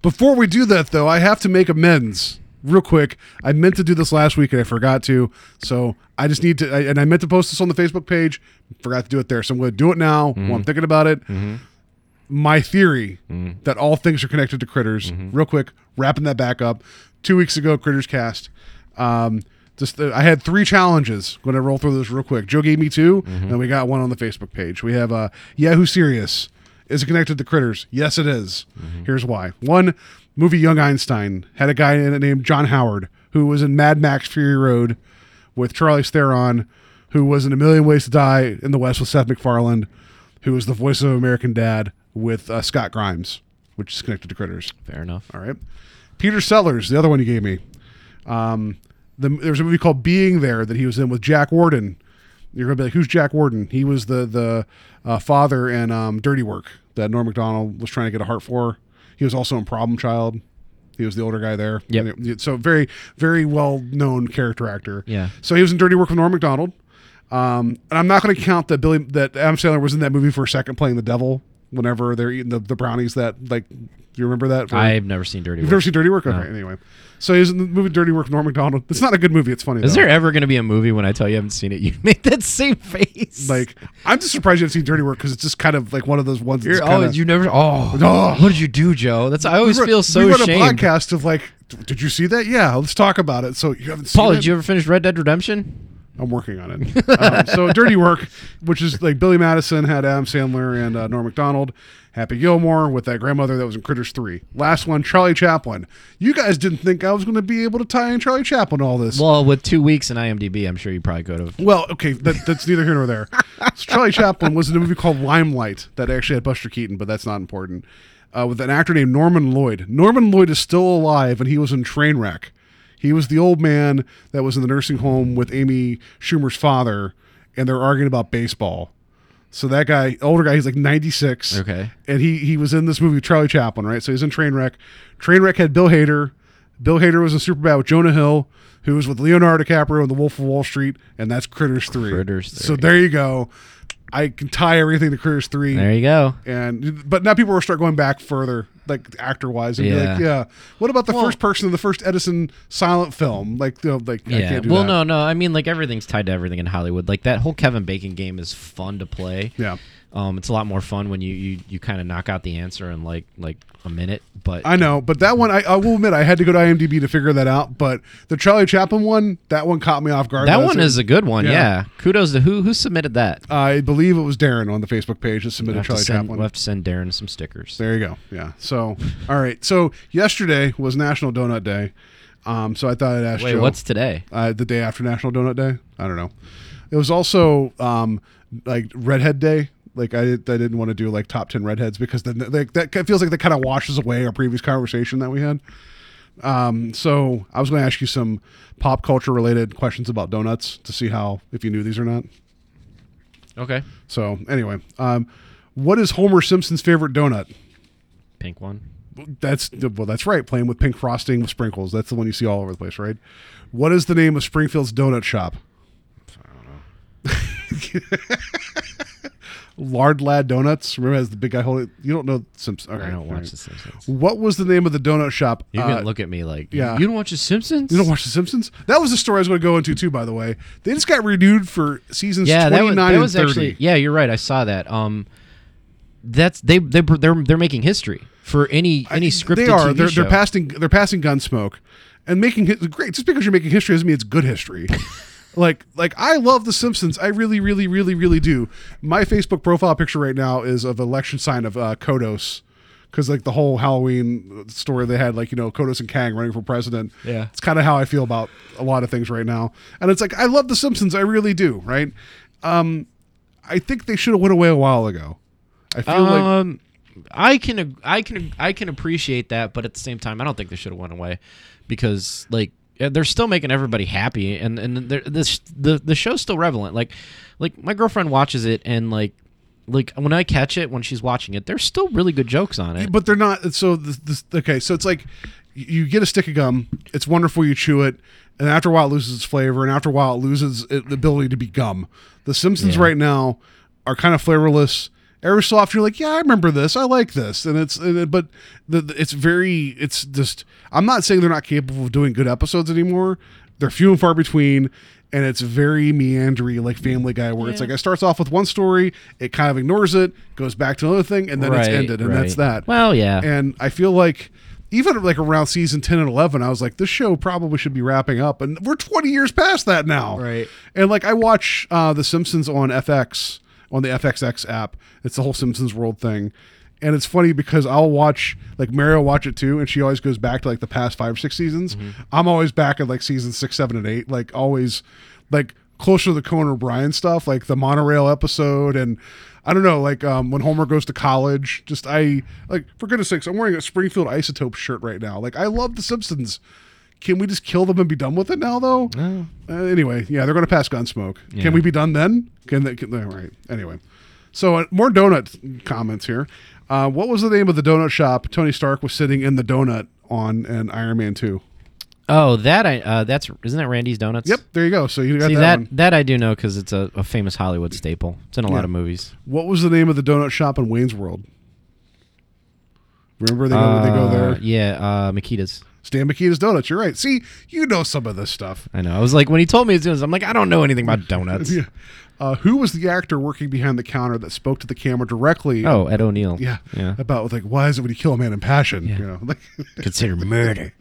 Before we do that, though, I have to make amends real quick. I meant to do this last week and I forgot to. So I just need to, I, and I meant to post this on the Facebook page. Forgot to do it there. So I'm going to do it now while I'm thinking about it. My theory that all things are connected to critters, real quick, wrapping that back up. Two weeks ago, Critters Cast. Um, just uh, I had three challenges. Going to roll through those real quick. Joe gave me 2 and we got one on the Facebook page. We have uh, Yahoo Serious. Is it connected to critters? Yes, it is. Here's why. One movie, Young Einstein, had a guy in it named John Howard who was in Mad Max Fury Road with Charlize Theron, who was in A Million Ways to Die in the West with Seth MacFarlane, who was the voice of American Dad with uh, Scott Grimes. which is connected to Critters. Fair enough. All right. Peter Sellers, the other one you gave me. Um, the, there's a movie called Being There that he was in with Jack Warden. You're gonna be like, who's Jack Warden? He was the the uh, father in um, Dirty Work that Norm Macdonald was trying to get a heart for. He was also in Problem Child. He was the older guy there. It- So very very well known character actor. Yeah. So he was in Dirty Work with Norm Macdonald. Um, and I'm not going to count that Billy that Adam Sandler was in that movie for a second playing the devil whenever they're eating the, the brownies that like. You remember that? For- I've never seen Dirty You've Work. never seen Dirty Work? Okay, No. anyway. So he's in the movie Dirty Work Norm Macdonald. It's not a good movie. It's funny. Is though. there ever going to be a movie when I tell you I haven't seen it? You make that same face. like I'm just surprised you haven't seen Dirty Work because it's just kind of like one of those ones. That's always kinda, you never. Oh, Oh. what did you do, Joe? That's I always we run- feel so we run a podcast of like, did you see that? Yeah, let's talk about it. So you haven't seen Paul, it? did you ever finish Red Dead Redemption? I'm working on it. um, so Dirty Work, which is like Billy Madison had Adam Sandler and uh, Norm Macdonald, Happy Gilmore with that grandmother that was in Critters Three. Last one, Charlie Chaplin. You guys didn't think I was going to be able to tie in Charlie Chaplin all this. Well, with two weeks in IMDb, I'm sure you probably could have. Well, okay, that, that's neither here nor there. So Charlie Chaplin was in a movie called Limelight that actually had Buster Keaton, but that's not important. Uh, with an actor named Norman Lloyd. Norman Lloyd is still alive, and he was in Trainwreck. He was the old man that was in the nursing home with Amy Schumer's father, and they're arguing about baseball. So that guy, older guy, he's like 96. Okay. And he he was in this movie, Charlie Chaplin, right? So he's in Trainwreck. Trainwreck had Bill Hader. Bill Hader was in Superbad with Jonah Hill, who was with Leonardo DiCaprio in The Wolf of Wall Street, and that's Critters 3. Critters 3. So there you go. I can tie everything to Critters 3. There you go. And but now people will start going back further, like actor wise, and be like, Yeah. yeah. What about the Well- first person in the first Edison silent film? Like, you know, like I Yeah. can't do Well, that. no, no. I mean, like everything's tied to everything in Hollywood. Like that whole Kevin Bacon game is fun to play. Yeah. Um, it's a lot more fun when you you, you kind of knock out the answer in like like a minute. But I know, but that one, I, I will admit, I had to go to IMDb to figure that out. But the Charlie Chaplin one, that one caught me off guard. that one is a good one. Yeah. Yeah. Kudos to who who submitted that. I believe it was Darren on the Facebook page that We'll submitted Charlie send, Chaplin. we'll have to send Darren some stickers. There you go. Yeah. So, all right. So yesterday was National Donut Day. Um, so I thought I'd ask Wait, Joe. what's today? uh, the day after National Donut Day? I don't know. It was also um, like Redhead Day. Like I, I didn't want to do like top ten redheads because then like that feels like that kind of washes away our previous conversation that we had. Um, so I was going to ask you some pop culture related questions about donuts to see how if you knew these or not. Okay. So anyway, um, what is Homer Simpson's favorite donut? Pink one. That's well, that's right. Playing with pink frosting with sprinkles. That's the one you see all over the place, right? What is the name of Springfield's donut shop? Lard Lad Donuts. Remember, as the big guy holding. You don't know Simpsons. Okay, I don't watch right. The Simpsons. What was the name of the donut shop? You Uh, can look at me like, yeah. you don't watch The Simpsons? you don't watch The Simpsons? That was the story I was going to go into too. By the way, they just got renewed for seasons yeah, that was, that and was actually. Yeah, you're right. I saw that. Um, that's they they they're they're making history for any any scripted they are. TV they're, show. they're passing. They're passing Gunsmoke, and making great. Just because you're making history doesn't mean it's good history. like, like I love The Simpsons. I really, really, really, really do. My Facebook profile picture right now is of election sign of uh, Kodos. Because like the whole Halloween story they had, like you know Kodos and Kang running for president. Yeah. it's kind of how I feel about a lot of things right now. And it's like I love The Simpsons, I really do. Right? Um, I think they should have went away a while ago. I feel like um, I can I can I can appreciate that, but at the same time, I don't think they should have went away because like Uh, they're still making everybody happy, and and they're- this the the show's still relevant. Like like my girlfriend watches it, and like like when I catch it when she's watching it, there's still really good jokes on it. but they're not. So this, this okay. So it's like you get a stick of gum. It's wonderful. You chew it, and after a while, it loses its flavor, and after a while, it loses it, the ability to be gum. The Simpsons Yeah. right now are kind of flavorless. Every so often, you're like, yeah, I remember this. I like this, and it's but the, it's very. It's just. I'm not saying they're not capable of doing good episodes anymore. They're few and far between. And it's very meandering, like Family Guy, where it's like it starts off with one story, it kind of ignores it, goes back to another thing, and then it's ended, and that's that. Well, yeah. And I feel like even like around season 10 and 11, I was like, this show probably should be wrapping up. And we're 20 years past that now. Right. And like I watch uh, The Simpsons on FX, on the FXX app. It's the whole Simpsons World thing. And it's funny because I'll watch, like Mary will watch it too, and she always goes back to like the past five or six seasons. Mm-hmm. I'm always back at like season six, seven, and eight. Like always, like closer to the Conan O'Brien stuff, like the monorail episode, and I don't know, like um, when Homer goes to college. Just I like for goodness sakes, I'm wearing a Springfield Isotope shirt right now. Like I love The Simpsons. Can we just kill them and be done with it now, though? No. Uh, anyway, yeah, they're going to pass Gunsmoke. Yeah. Can we be done then? Can they? Can, right. Anyway, so uh, more donut comments here. Uh, what was the name of the donut shop Tony Stark was sitting in the donut on in Iron Man Two? Oh, that I uh, that's isn't that Randy's Donuts? Yep, there you go. So you got See that, that that I do know because it's a, a famous Hollywood staple. It's in a Yeah. lot of movies. What was the name of the donut shop in Wayne's World? Remember they go they go Uh, there. Yeah, uh, Mikita's. Stan Mikita's Donuts. You're right. See, you know some of this stuff. I know. I was like, when he told me his donuts, I'm like, I don't know anything about donuts. Yeah. Uh, who was the actor working behind the counter that spoke to the camera directly? Oh, Ed O'Neill. yeah, yeah. About like, why is it when you kill a man in passion? Yeah. You know, like, Consider murder.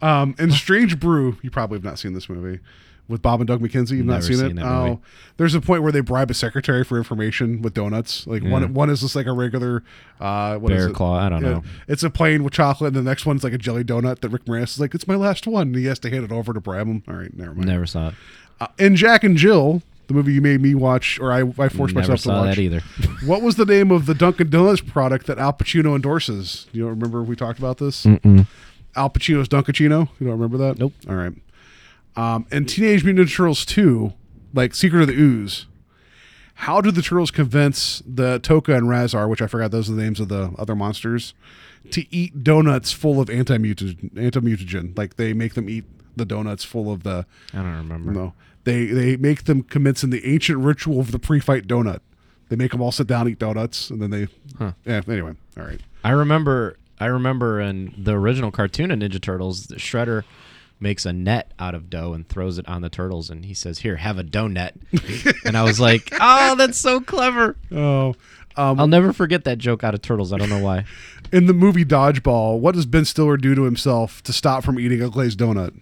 um, and Strange Brew. You probably have not seen this movie with Bob and Doug McKenzie. You've not seen, seen it. oh, movie. there's a point where they bribe a secretary for information with donuts. Like one, Yeah. one is just like a regular, uh, what is Bear it? claw, I don't know. It's a plain with chocolate, and the next one's like a jelly donut that Rick Moranis is like, it's my last one. And he has to hand it over to bribe him. All right, never mind. Never saw it. Uh, and Jack and Jill, the movie you made me watch, or I, I forced Never myself to saw watch. that either. what was the name of the Dunkin' Donuts product that Al Pacino endorses? You don't remember we talked about this? Mm-mm. Al Pacino's Dunkaccino. You don't remember that? Nope. All right. Um, and Teenage Mutant Ninja Turtles 2, like Secret of the Ooze. How do the turtles convince the Tokka and Rahzar, which I forgot those are the names of the other monsters, to eat donuts full of anti-mutagen? anti-mutagen? Like they make them eat the donuts full of the I don't remember. no. They they make them commits in the ancient ritual of the pre-fight donut. They make them all sit down, eat donuts, and then they. Yeah. Anyway, all right. I remember. I remember in the original cartoon of Ninja Turtles, Shredder makes a net out of dough and throws it on the turtles, and he says, "Here, have a donut." and I was like, "Oh, that's so clever." Oh, um, I'll never forget that joke out of Turtles. I don't know why. in the movie Dodgeball, what does Ben Stiller do to himself to stop from eating a glazed donut?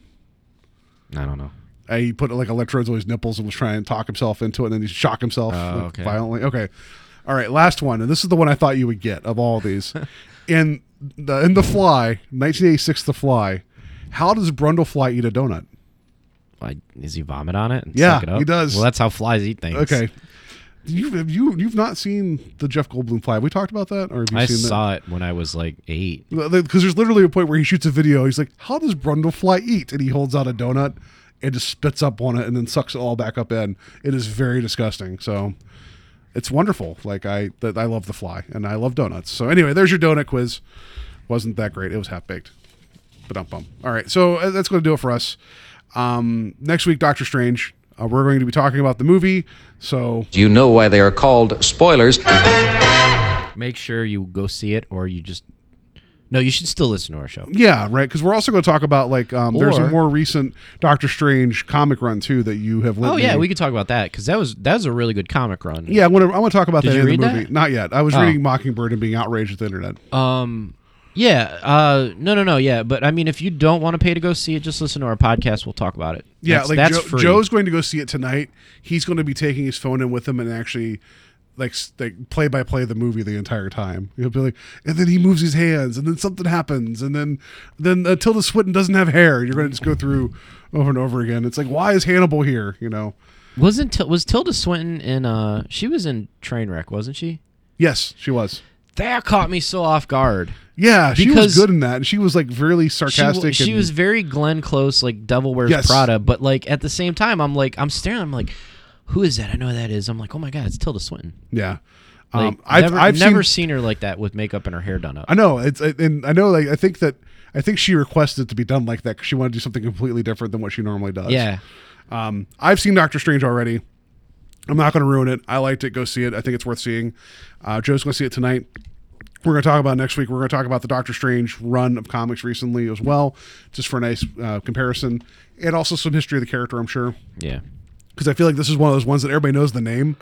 I don't know. Uh, he put like electrodes on his nipples and was trying to talk himself into it, and then he shock himself Oh, like, okay. violently. Okay, all right. Last one, and this is the one I thought you would get of all these. in the in the Fly, 1986, The Fly. How does Brundlefly eat a donut? Like, does he vomit on it? And Yeah, suck it up? he does. Well, that's how flies eat things. Okay. You have you you've not seen the Jeff Goldblum fly? Have we talked about that, or have you I seen that? saw it when I was like eight. because there's literally a point where he shoots a video. He's like, "How does Brundlefly eat?" And he holds out a donut and just spits up on it and then sucks it all back up in. It is very disgusting. So it's wonderful. Like I, that I love the fly and I love donuts. So anyway, there's your donut quiz. Wasn't that great? It was half baked. But um bum. All right, so uh, that's going to do it for us. Um, next week, Doctor Strange. Uh, we're going to be talking about the movie. So Do you know why they are called spoilers? Make sure you go see it, or you just no. You should still listen to our show. Yeah, right. Because we're also going to talk about like um, there's a more recent Doctor Strange comic run too that you have. Oh yeah, me. we could talk about that because that was that was a really good comic run. Yeah, I want to. I want to talk about Did that you in read the movie. that? Not yet. I was Oh. reading Mockingbird and being outraged at the internet. Um. Yeah. Uh. No. No. No. Yeah. But I mean, if you don't want to pay to go see it, just listen to our podcast. We'll talk about it. Yeah, That's, like that's Joe, free. Joe's going to go see it tonight. He's going to be taking his phone in with him and actually. Like, like play by play the movie the entire time. He'll be like, and then he moves his hands, and then something happens, and then then uh, Tilda Swinton doesn't have hair. You're going to just go through over and over again. It's like, why is Hannibal here? You know? wasn't was Tilda Swinton in uh she was in Trainwreck, wasn't she? Yes, she was. That caught me so off guard. Yeah, she was good in that, and she was like really She, w- sarcastic. she and- was very Glenn Close, like Devil Wears Yes. Prada, but like at the same time, I'm like I'm staring. I'm like, who is that? I know who that is. I'm like, oh my god, it's Tilda Swinton. yeah. Like, Um, I've never, I've never seen seen, her like that with makeup and her hair done up. I know it's and I know like I think that I think she requested to be done like that because she wanted to do something completely different than what she normally does. Yeah. Um, I've seen Doctor Strange already. I'm not going to ruin it. I liked it. Go see it. I think it's worth seeing. Uh, Joe's going to see it tonight. We're going to talk about next week. We're going to talk about the Doctor Strange run of comics recently as well, just for a nice uh, comparison, and also some history of the character. I'm sure Yeah. because I feel like this is one of those ones that everybody knows the name,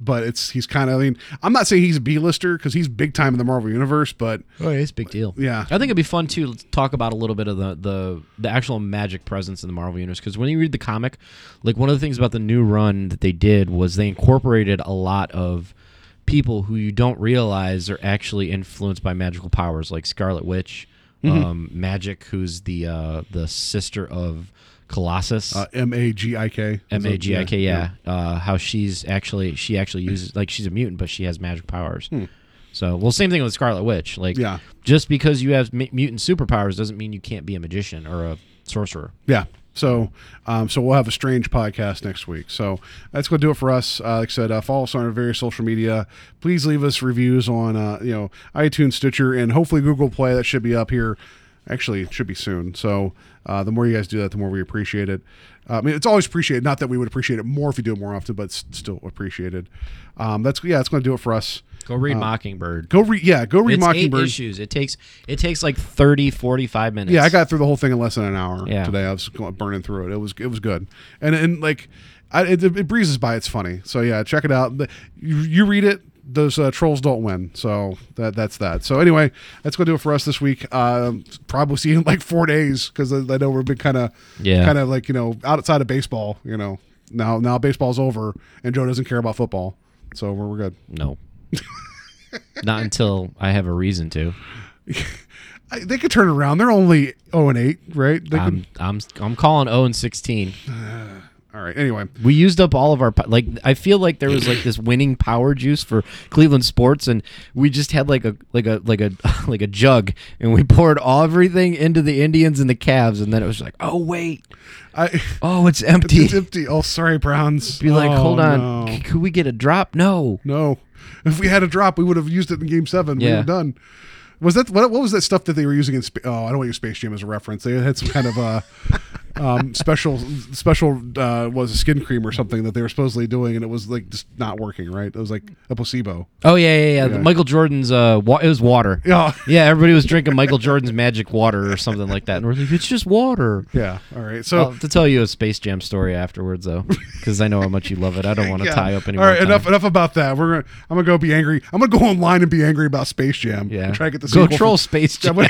but it's he's kind of. I mean, I'm not saying he's a B-lister because he's big time in the Marvel universe, but Oh, it's a big deal. Yeah. I think it'd be fun to talk about a little bit of the the, the actual magic presence in the Marvel universe because when you read the comic, like one of the things about the new run that they did was they incorporated a lot of people who you don't realize are actually influenced by magical powers, like Scarlet Witch, Mhm. um, Magik, who's the uh, the sister of Colossus. Uh, M A G I K. M A G I K, yeah. Uh, how she's actually she actually uses like she's a mutant, but she has magic powers. So, well, same thing with Scarlet Witch. Like, Hmm. Yeah. just because you have mu- mutant superpowers doesn't mean you can't be a magician or a sorcerer. Yeah. So, um, so we'll have a strange podcast next week. So that's going to do it for us. Uh, like I said, uh, follow us on our various social media. Please leave us reviews on, uh, you know, iTunes, Stitcher, and hopefully Google Play. That should be up here. Actually, it should be soon. So uh, the more you guys do that, the more we appreciate it. Uh, I mean, it's always appreciated. Not that we would appreciate it more if you do it more often, but it's still appreciated. Um, that's yeah, that's going to do it for us. Go read Mockingbird. Go read, yeah, go read it's Mockingbird. issues. It takes it takes like 30, 45 minutes. Yeah, I got through the whole thing in less than an hour Yeah. today. I was burning through it. It was it was good, and and like, I, it, it breezes by. It's funny. So yeah, check it out. You, you read it. Those uh, trolls don't win. So that that's that. So anyway, that's gonna do it for us this week. Um, probably see you in like four days because I, I know we've been kind of Yeah. kind of like you know outside of baseball. You know now now baseball's over and Joe doesn't care about football. So we're, we're good. No. Not until I have a reason to. I, they could turn around. They're only zero and eight, right? They I'm I'm I'm calling 0 and 16. all right. Anyway, We used up all of our po- like. I feel like there was like this winning power juice for Cleveland sports, and we just had like a like a like a like a jug, and we poured all everything into the Indians and the Cavs, and then it was like, oh wait, I. oh it's empty. It's empty. Oh, sorry, Browns. Be like, Oh, hold on, no. c- could we get a drop? No. No. If we had a drop, we would have used it in Game Seven. We were done. Was that what, what was that stuff that they were using in? Spa- oh, I don't want to use Space Jam as a reference. They had some kind of uh, um, special special uh, was a skin cream or something that they were supposedly doing, and it was like just not working. Right? It was like a placebo. Oh yeah, yeah, yeah. Yeah. Michael Jordan's uh, wa- it was water. Yeah. Yeah, everybody was drinking Michael Jordan's magic water or something like that, and we're like, it's just water. Yeah. All right. So. I'll to tell you a Space Jam story afterwards, though, because I know how much you love it. I don't want to yeah. tie up any All more time. enough enough about that. We're gonna. I'm gonna go be angry. I'm gonna go online and be angry about Space Jam. Yeah. And try to get the Go troll Space Jam.